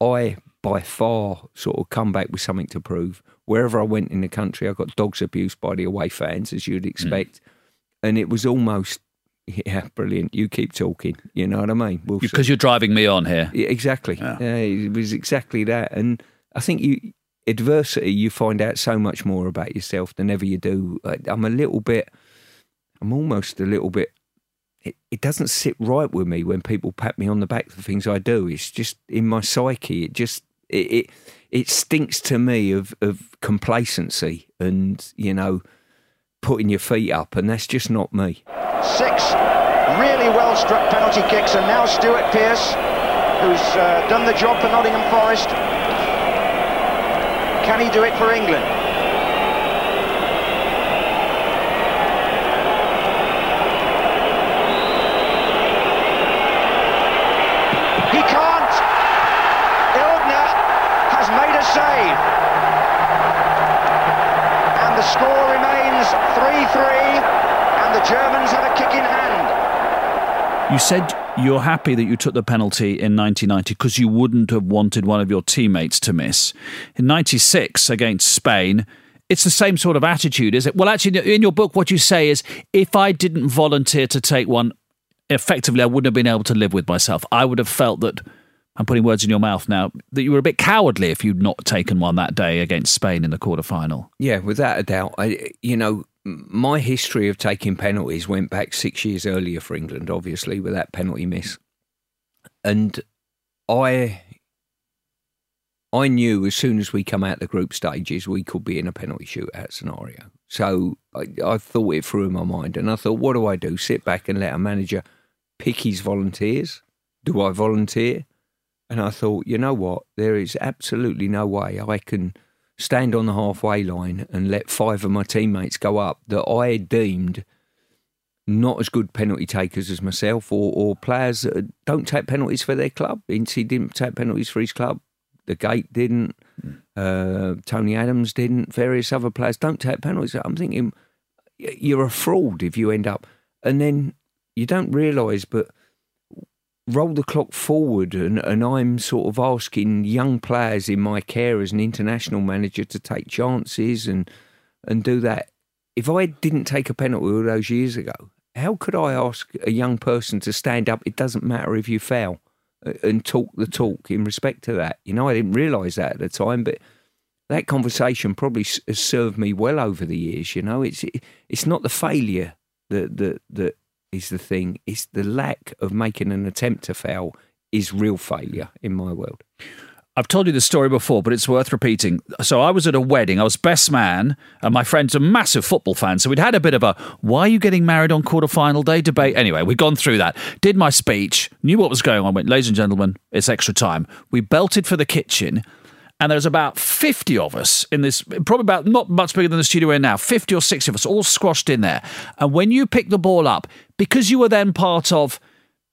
I, by far, sort of come back with something to prove. Wherever I went in the country, I got dogs abused by the away fans, as you'd hmm. expect, and it was almost, yeah, brilliant. You keep talking, you know what I mean? We'll see. Because you're driving me on here. Yeah, exactly. Yeah. it was exactly that. And I think you adversity, you find out so much more about yourself than ever you do. I'm a little bit, I'm almost a little bit. It, it doesn't sit right with me when people pat me on the back for things I do. It's just in my psyche. It just it it, it stinks to me of of complacency and you know putting your feet up, and that's just not me. Six really well struck penalty kicks, and now Stuart Pearce, who's uh, done the job for Nottingham Forest. Can he do it for England? He can't. Illgner has made a save. And the score remains 3-3 and the Germans have a kick in hand. You said you're happy that you took the penalty in 1990 because you wouldn't have wanted one of your teammates to miss. In 96 against Spain, it's the same sort of attitude, is it? Well, actually, in your book, what you say is if I didn't volunteer to take one, effectively, I wouldn't have been able to live with myself. I would have felt that. I'm putting words in your mouth now. That you were a bit cowardly if you'd not taken one that day against Spain in the quarter final. Yeah, without a doubt. I, you know, my history of taking penalties went back six years earlier for England, obviously, with that penalty miss. And I I knew as soon as we come out the group stages, we could be in a penalty shootout scenario. So I, I thought it through in my mind, and I thought, what do I do? Sit back and let a manager pick his volunteers? Do I volunteer? And I thought, you know what? There is absolutely no way I can stand on the halfway line and let five of my teammates go up that I deemed not as good penalty takers as myself or, or players that don't take penalties for their club. Ince didn't take penalties for his club. The Gate didn't. Uh, Tony Adams didn't. Various other players don't take penalties. I'm thinking you're a fraud if you end up. And then you don't realise, but roll the clock forward and, and I'm sort of asking young players in my care as an international manager to take chances and and do that. If I didn't take a penalty all those years ago, how could I ask a young person to stand up? It doesn't matter if you fail uh, and talk the talk in respect to that. You know, I didn't realise that at the time, but that conversation probably has served me well over the years. You know, it's it's not the failure that that that is the thing. It's the lack of making an attempt to fail is real failure in my world. I've told you this story before, but it's worth repeating. So I was at a wedding. I was best man, and my friend's a massive football fan. So we'd had a bit of a "Why are you getting married on quarter final day?" debate. Anyway, we'd gone through that. Did my speech, knew what was going on. Went, ladies and gentlemen, it's extra time. We belted for the kitchen and there's about 50 of us in this, probably about not much bigger than the studio we're in now, 50 or 60 of us all squashed in there. And when you pick the ball up, because you were then part of,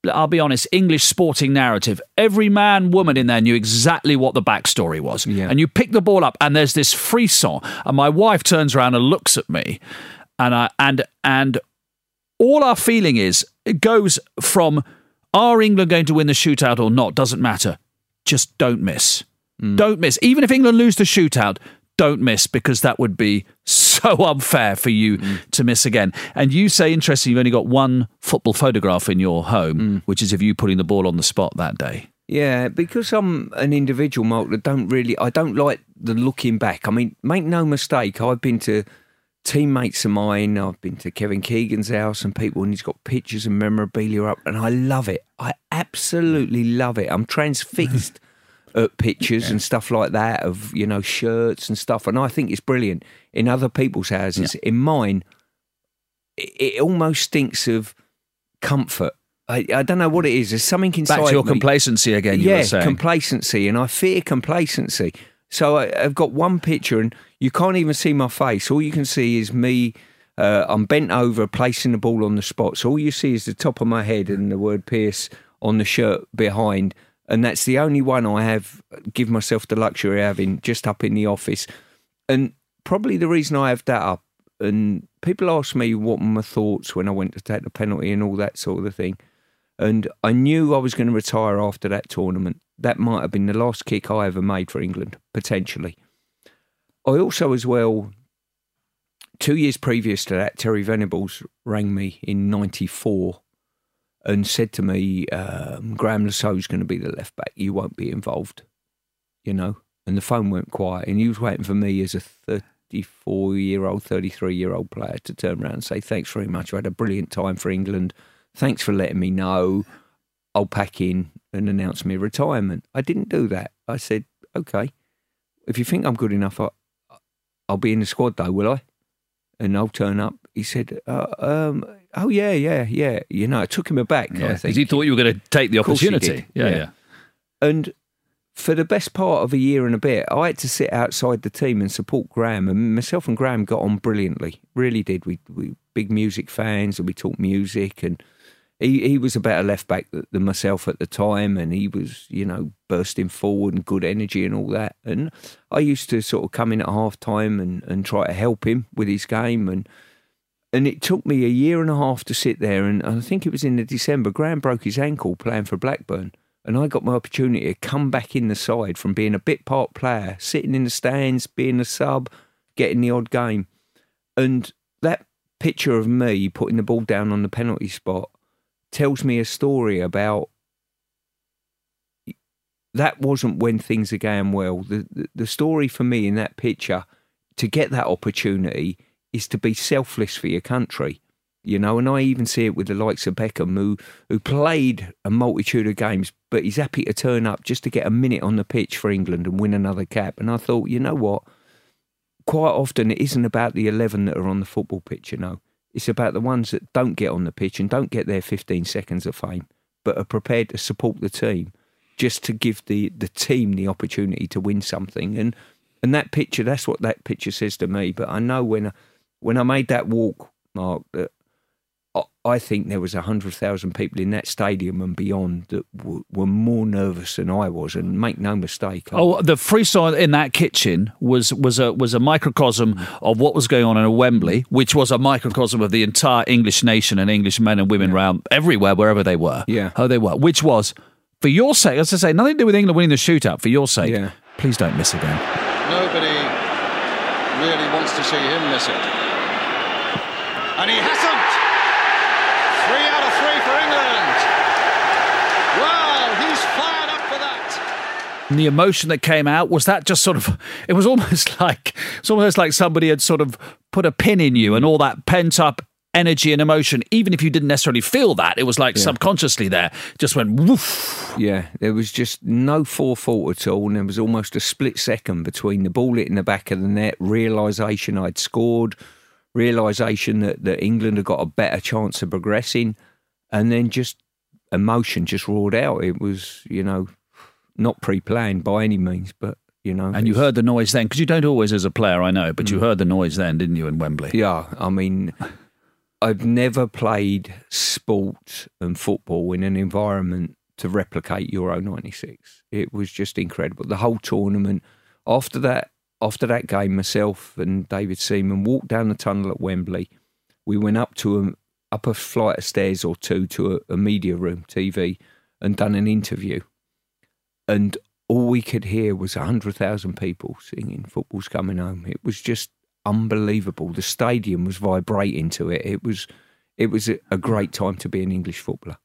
I'll be honest, English sporting narrative, every man, woman in there knew exactly what the backstory was. Yeah. And you pick the ball up, and there's this frisson, and my wife turns around and looks at me, and I, and and all our feeling is it goes from are England going to win the shootout or not? Doesn't matter. Just don't miss. Mm. Don't miss. Even if England lose the shootout, don't miss because that would be so unfair for you mm. to miss again. And you say, interesting, you've only got one football photograph in your home, mm. which is of you putting the ball on the spot that day. Yeah, because I'm an individual, Mark, that don't really, I don't like the looking back. I mean, make no mistake, I've been to teammates of mine, I've been to Kevin Keegan's house and people, and he's got pictures and memorabilia up, and I love it. I absolutely love it. I'm transfixed at pictures yeah. and stuff like that of you know shirts and stuff, and I think it's brilliant. In other people's houses, yeah. in mine, it, it, almost stinks of comfort. I, I, don't know what it is. There's something inside. Back to your me. complacency again. yeah, complacency, and I fear complacency. So I, have got one picture, and you can't even see my face. All you can see is me. Uh, I'm bent over, placing the ball on the spot. So all you see is the top of my head and the word Pearce on the shirt behind and that's the only one I have give myself the luxury of having just up in the office. And probably the reason I have that up, and people ask me what my thoughts when I went to take the penalty and all that sort of thing. And I knew I was going to retire after that tournament. That might have been the last kick I ever made for England, potentially. I also, as well, two years previous to that, Terry Venables rang me in '94 and said to me, um, Le Saux's going to be the left back. You won't be involved, you know. and the phone went quiet, and he was waiting for me as a 34 year old, 33 year old player to turn around and say, Thanks very much. I had a brilliant time for England. Thanks for letting me know. I'll pack in and announce my retirement. I didn't do that. I said, Okay, if you think I'm good enough, I, I'll be in the squad though, will I? And I'll turn up. He said, uh, um, "Oh yeah, yeah, yeah." You know, it took him aback. Yeah, I think he thought you were going to take the Of course he opportunity. did, Yeah, yeah. And for the best part of a year and a bit, I had to sit outside the team and support Graeme. And myself and Graeme got on brilliantly. Really did. We we big music fans, and we talked music. And he he was a better left back than myself at the time, and he was you know bursting forward and good energy and all that. And I used to sort of come in at half time and and try to help him with his game and. And it took me a year and a half to sit there, and I think it was in the December. Graeme broke his ankle playing for Blackburn, and I got my opportunity to come back in the side from being a bit part player, sitting in the stands, being a sub, getting the odd game. And that picture of me putting the ball down on the penalty spot tells me a story about that wasn't when things are going well. The, the, the story for me in that picture to get that opportunity is to be selfless for your country. You know, and I even see it with the likes of Beckham, who who played a multitude of games, but he's happy to turn up just to get a minute on the pitch for England and win another cap. And I thought, you know what? Quite often, it isn't about the eleven that are on the football pitch. You know, it's about the ones that don't get on the pitch and don't get their fifteen seconds of fame, but are prepared to support the team just to give the the team the opportunity to win something. And and that picture, that's what that picture says to me. But I know when I, when I made that walk, Mark, that I- I think there was a hundred thousand people in that stadium and beyond that w- were more nervous than I was. And make no mistake, I- Oh, the freestyle in that kitchen was was a was a microcosm of what was going on in a Wembley, which was a microcosm of the entire English nation and English men and women around everywhere, wherever they were. Yeah. how they were. Which was for your sake, as I say, nothing to do with England winning the shootout. For your sake, Yeah. please don't miss again. Nobody really wants to see him miss it. And he hasn't! Three out of three for England! Wow, he's fired up for that! And the emotion that came out was that just sort of it was almost like it's almost like somebody had sort of put a pin in you and all that pent up energy and emotion even if you didn't necessarily feel that it was like subconsciously there just went woof Yeah, there was just no forethought at all, and there was almost a split second between the ball hitting the back of the net, realisation I'd scored, realisation that, that England had got a better chance of progressing, and then just emotion just roared out. It was, you know, not pre-planned by any means, but you know, and you heard the noise then because you don't always as a player I know but you mm. heard the noise then didn't you in Wembley Yeah, I mean, I've never played sport and football in an environment to replicate Euro '96. It was just incredible. The whole tournament. After that, after that game, myself and David Seaman walked down the tunnel at Wembley. We went up to a up a flight of stairs or two to a, a media room, TV, and done an interview. And all we could hear was hundred thousand people singing "Football's Coming Home." It was just unbelievable. The stadium was vibrating to it. It was it was a great time to be an English footballer.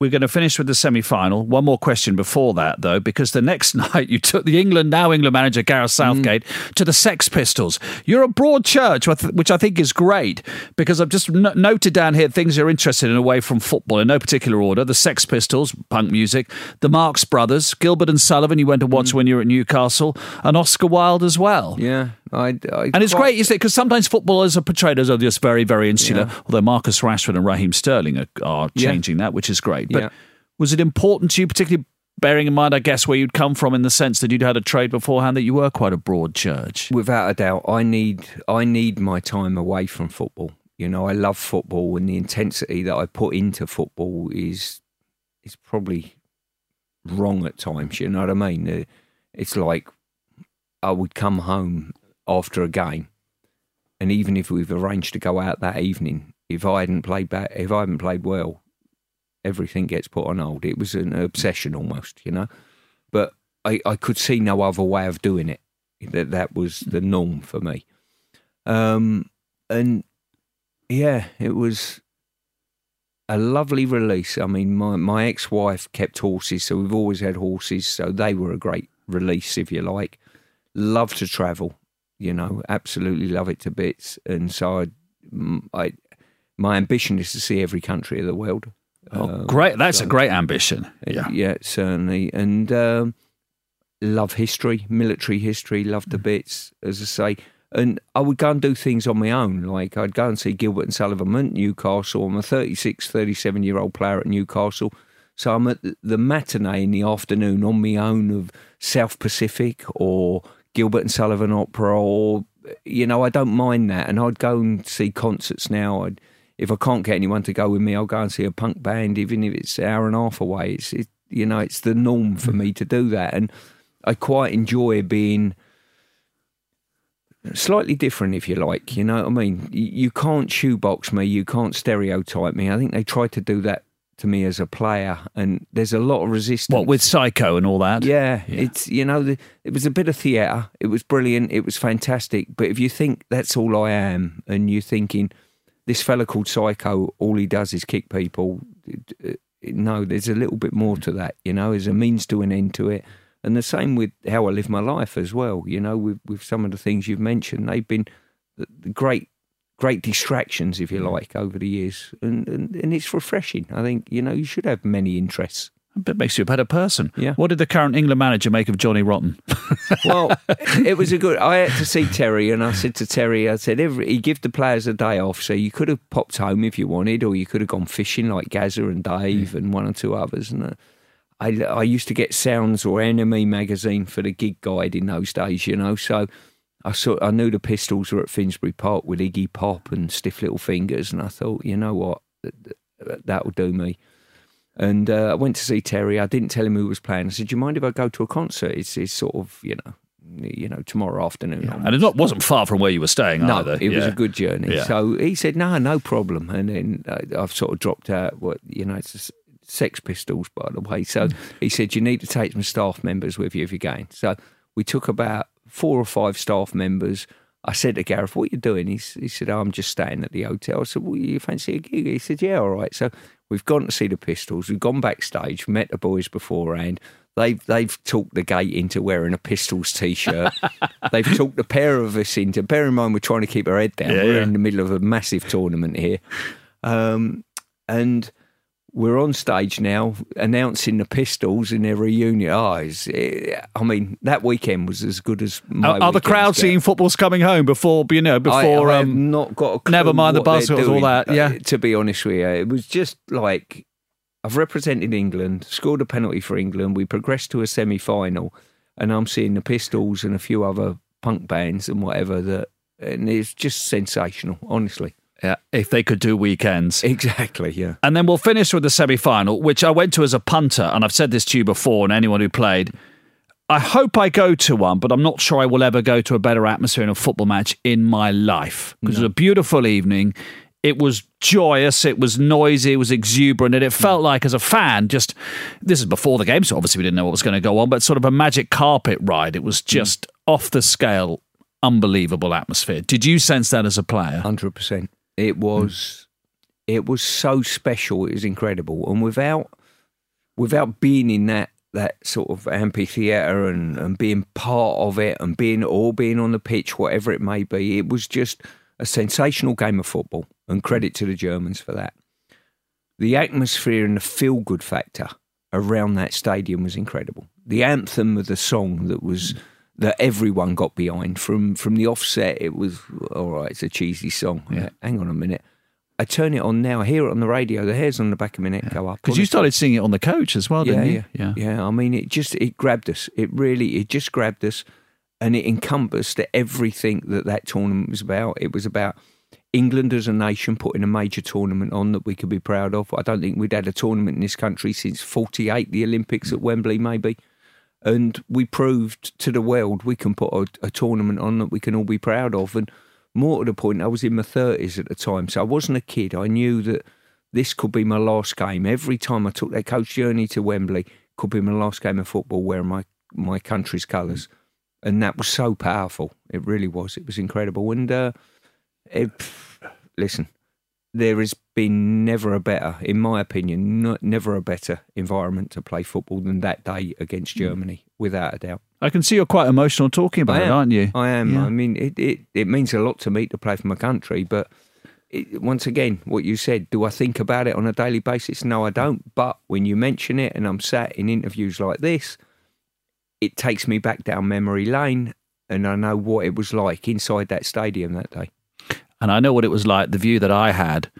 We're going to finish with the semi final. One more question before that, though, because the next night you took the England, now England manager Gareth mm. Southgate to the Sex Pistols. You're a broad church, which- I think is great because I've just n- noted down here things you're interested in away from football in no particular order. The Sex Pistols, punk music, the Marx Brothers, Gilbert and Sullivan, you went to watch mm. when you were at Newcastle, and Oscar Wilde as well. Yeah, I, I And it's quite- great, isn't it? Because sometimes footballers are portrayed as are just very, very insular. Although Marcus Rashford and Raheem Sterling are, are Yeah. changing that, which is great. But Yeah. was it important to you, particularly bearing in mind, I guess, where you'd come from in the sense that you'd had a trade beforehand, that you were quite a broad church? Without a doubt, I need I need my time away from football. You know, I love football, and the intensity that I put into football is is probably wrong at times. You know what I mean? Uh, It's like I would come home after a game, and even if we've arranged to go out that evening, if I hadn't played back, if I hadn't played well, everything gets put on hold. It was an obsession almost, you know. But I, I could see no other way of doing it. That that was the norm for me. Um, and yeah, it was a lovely release. I mean, my, my ex wife kept horses, so we've always had horses, so they were a great release, if you like. love to travel. You know, absolutely love it to bits. And so I, I my ambition is to see every country of the world. Oh, um, great! That's so, a great ambition. Yeah, yeah, certainly. And um, love history, military history, love the bits. As I say, and I would go and do things on my own. Like I'd go and see Gilbert and Sullivan at Newcastle. I'm a 36, 37 year old player at Newcastle. So I'm at the matinee in the afternoon on my own of South Pacific or Gilbert and Sullivan Opera or, you know, I don't mind that. And I'd go and see concerts now. I'd, if I can't get anyone to go with me, I'll go and see a punk band, even if it's an hour and a half away. It's, it, you know, it's the norm for me to do that. And I quite enjoy being – slightly different, if you like. You know what I mean? You can't shoebox me. You can't stereotype me. I think they tried to do that to me as a player, and there's a lot of resistance. What with Psycho and all that? Yeah, yeah. it's you know, the, it was a bit of theatre. It was brilliant. It was fantastic. But if you think that's all I am, and you're thinking this fella called Psycho, all he does is kick people. No, there's a little bit more to that. You know, there's a means to an end to it. And the same with how I live my life as well. You know, with, with some of the things you've mentioned, they've been great, great distractions, if you mm. like, over the years. And, and, and it's refreshing. I think, you know, you should have many interests. It makes you a better person. Yeah. What did the current England manager make of Johnny Rotten? well, it was a good. I had to see Terry, and I said to Terry, I said, every, he give the players a day off, so you could have popped home if you wanted, or you could have gone fishing like Gazza and Dave and one or two others. And uh, I, I used to get Sounds or NME magazine for the gig guide in those days, you know. So I saw I knew the Pistols were at Finsbury Park with Iggy Pop and Stiff Little Fingers, and I thought, you know what, that'll do me. And uh, I went to see Terry. I didn't tell him who was playing. I said, "Do you mind if I go to a concert? It's, it's sort of, you know, you know, tomorrow afternoon. Yeah. And it not, wasn't far from where you were staying no, either. it yeah. was a good journey. Yeah. So he said, no, no problem. And then uh, I've sort of dropped out. What you know, it's Sex Pistols, by the way. So he said, You need to take some staff members with you if you're going. So we took about four or five staff members. I said to Gareth, What are you doing? He, he said, oh, I'm just staying at the hotel. I said, Well, you fancy a gig? He said, Yeah, all right. So we've gone to see the Pistols. We've gone backstage, met the boys beforehand. They've they've talked the gate into wearing a Pistols t-shirt. they've talked the pair of us into. Bear in mind, we're trying to keep our head down. Yeah, we're yeah. in the middle of a massive tournament here, um, and we're on stage now announcing the Pistols in their reunion. Oh, it, I mean, that weekend was as good as my Are, are the crowd seeing football's coming home before, you know, before. I, I um, not got Never mind the buzzwords, all that. Uh, yeah. to be honest with you, it was just like I've represented England, scored a penalty for England. We progressed to a semi final, and I'm seeing the Pistols and a few other punk bands and whatever that. And it's just sensational, honestly. Yeah, if they could do weekends. Exactly, yeah. And then we'll finish with the semi final, which I went to as a punter, and I've said this to you before, and anyone who played. I hope I go to one, but I'm not sure I will ever go to a better atmosphere in a football match in my life. Because no. it was a beautiful evening. It was joyous, it was noisy, it was exuberant, and it felt like, as a fan, just this is before the game, so obviously we didn't know what was going to go on, but sort of a magic carpet ride. It was just mm. off the scale, unbelievable atmosphere. Did you sense that as a player? 100%. It was mm. it was so special. It was incredible, and without without being in that that sort of amphitheatre and, and being part of it and being or being on the pitch, whatever it may be, it was just a sensational game of football. And credit to the Germans for that. The atmosphere and the feel good factor around that stadium was incredible. The anthem of the song that was. Mm that everyone got behind from from the offset. It was all right. It's a cheesy song. Yeah. Hang on a minute. I turn it on now. I hear it on the radio. The hairs on the back of my neck yeah. go up. Because you started singing it on the coach as well, didn't yeah, you? Yeah, yeah. I mean, it just it grabbed us. It really it just grabbed us, and it encompassed everything that that tournament was about. It was about England as a nation putting a major tournament on that we could be proud of. I don't think we'd had a tournament in this country since '48, the Olympics at Wembley, maybe and we proved to the world we can put a, a, tournament on that we can all be proud of. And more to the point, I was in my thirties at the time, so I wasn't a kid. I knew that this could be my last game. Every time I took that coach journey to Wembley, could be my last game of football wearing my my country's colours, and that was so powerful. It really was. It was incredible. And uh, it, listen, there has been never a better, in my opinion, not, never a better environment to play football than that day against Hmm. Germany, without a doubt. I can see you're quite emotional talking about it, aren't you? I am. Yeah. I mean, it, it, it means a lot to me to play for my country, but it, once again, what you said, do I think about it on a daily basis? No, I don't. But when you mention it and I'm sat in interviews like this, it takes me back down memory lane and I know what it was like inside that stadium that day. And I know what it was like, the view that I had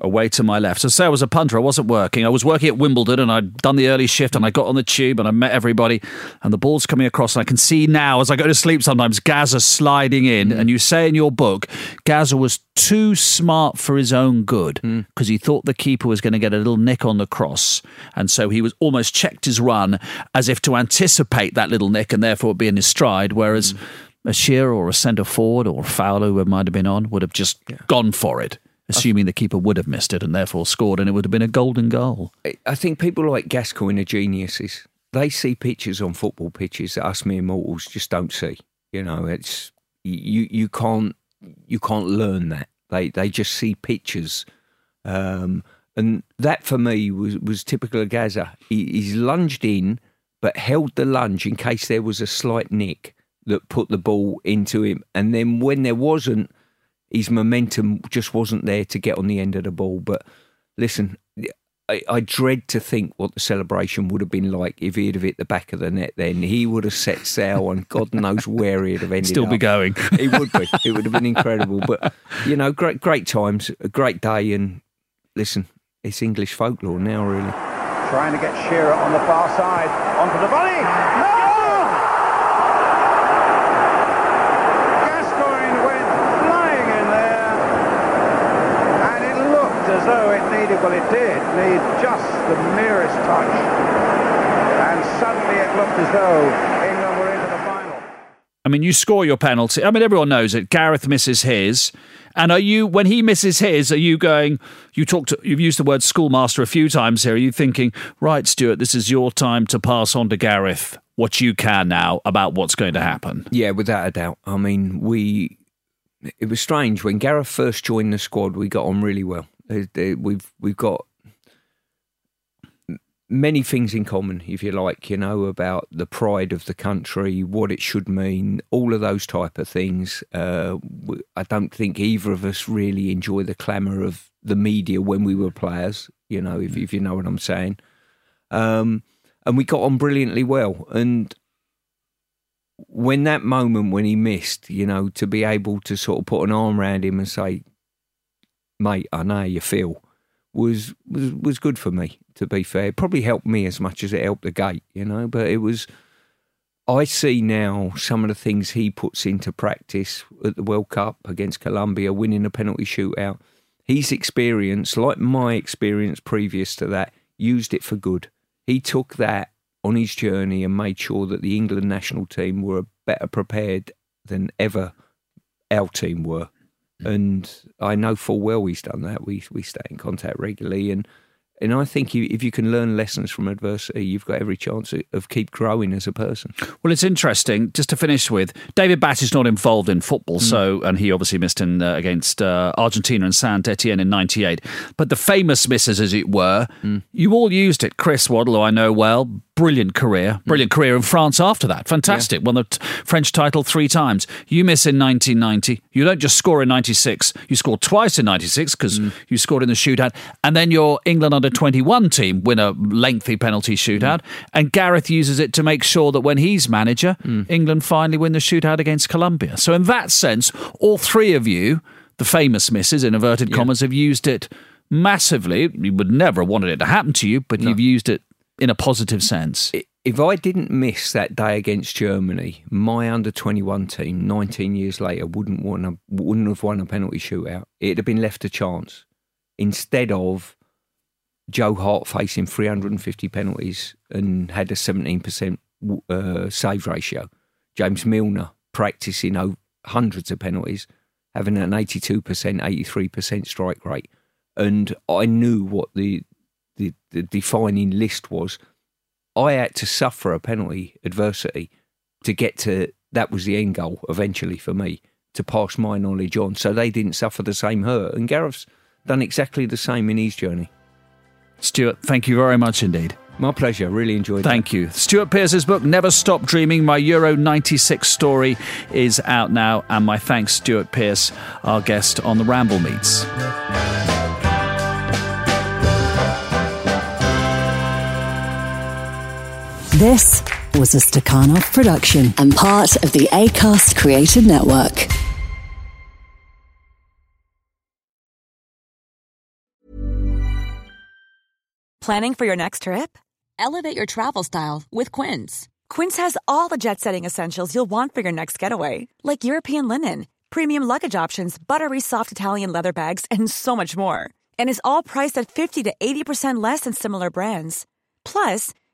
away to my left. So say I was a punter, I wasn't working. I was working at Wimbledon and I'd done the early shift and I got on the tube and I met everybody and the ball's coming across and I can see now as I go to sleep sometimes Gazza sliding in. Mm. And you say in your book Gazza was too smart for his own good mm. because he thought the keeper was going to get a little nick on the cross. And so he was almost checked his run as if to anticipate that little nick and therefore be in his stride. Whereas mm. A shearer or a centre forward or a fowler who might have been on would have just gone for it, assuming the keeper would have missed it and therefore scored, and it would have been a golden goal. I- I think people like Gascoigne are geniuses. They see pictures on football pitches that us mere mortals just don't see. You know, it's you you can't you can't learn that. They they just see pictures, um, and that for me was was typical of Gazza. He, he's lunged in, but held the lunge in case there was a slight nick that put the ball into him, and then when there wasn't, his momentum just wasn't there to get on the end of the ball. But listen, I, I dread to think what the celebration would have been like if he'd have hit the back of the net. Then he would have set sail, and God knows where he'd have ended. Still be up. going. It would be. It would have been incredible. But you know, great, great times, a great day, and listen, it's English folklore now, really. Trying to get Shearer on the far side. Onto the volley. No! Gascoigne went flying in there. And it looked as though it needed, well, it did need just the merest touch. And suddenly it looked as though England were into the final. I mean, you score your penalty. I mean, everyone knows it. Gareth misses his. And are you, when he misses his, are you going, you talked, you've used the word schoolmaster a few times here. Are you thinking, right, Stuart, this is your time to pass on to Gareth what you can now about what's going to happen? Yeah, without a doubt. I mean, we. It was strange when Gareth first joined the squad. We got on really well. We've we've got many things in common, if you like. You know about the pride of the country, what it should mean, all of those type of things. Uh, I don't think either of us really enjoy the clamour of the media when we were players. You know, if if you know what I'm saying. Um, and we got on brilliantly well, and when that moment when he missed, you know, to be able to sort of put an arm around him and say, "Mate, I know how you feel," was was was good for me. To be fair, it probably helped me as much as it helped the gate, you know. But it was. I see now some of the things he puts into practice at the World Cup against Colombia, winning a penalty shootout. His experience, like my experience previous to that, used it for good. He took that on his journey and made sure that the England national team were better prepared than ever our team were. And I know full well he's done that. We we stay in contact regularly, and and I think you, if you can learn lessons from adversity, you've got every chance of, keep growing as a person. Well, it's interesting. Just to finish with, David Batty is not involved in football, so and he obviously missed in uh, against uh, Argentina and Saint Etienne in '98. But the famous misses, as it were, you all used it. Chris Waddle, who I know well, brilliant career, mm. brilliant career in France after that, fantastic. Won the t- French title three times. You miss in 1990. You don't just score in '96. You scored twice in '96 because mm. you scored in the shootout, and then your England under 21 team win a lengthy penalty shootout. Mm. And Gareth uses it to make sure that when he's manager, England finally win the shootout against Colombia. So, in that sense, all three of you, the famous misses in inverted commas, have used it massively. You would never have wanted it to happen to you, but you've used it in a positive sense. If I didn't miss that day against Germany, my under twenty one team, nineteen years later, wouldn't won a, wouldn't have won a penalty shootout. It'd have been left a chance instead of Joe Hart facing three hundred and fifty penalties and had a seventeen percent uh, save ratio. James Milner practicing over hundreds of penalties, having an eighty two percent, eighty three percent strike rate, and I knew what the the, the defining list was. I had to suffer a penalty adversity to get to that was the end goal eventually for me to pass my knowledge on, so they didn't suffer the same hurt. And Gareth's done exactly the same in his journey. Stuart, thank you very much indeed. My pleasure. Really enjoyed Thank that. you. Stuart Pearce's book, Never Stop Dreaming, My Euro 96 Story, is out now. And my thanks, Stuart Pearce, our guest on the Ramble Meets. This was a Stakhanov production and part of the ACAST Creative Network. Planning for your next trip? Elevate your travel style with Quince. Quince has all the jet setting essentials you'll want for your next getaway, like European linen, premium luggage options, buttery soft Italian leather bags, and so much more. And is all priced at 50 to 80% less than similar brands. Plus,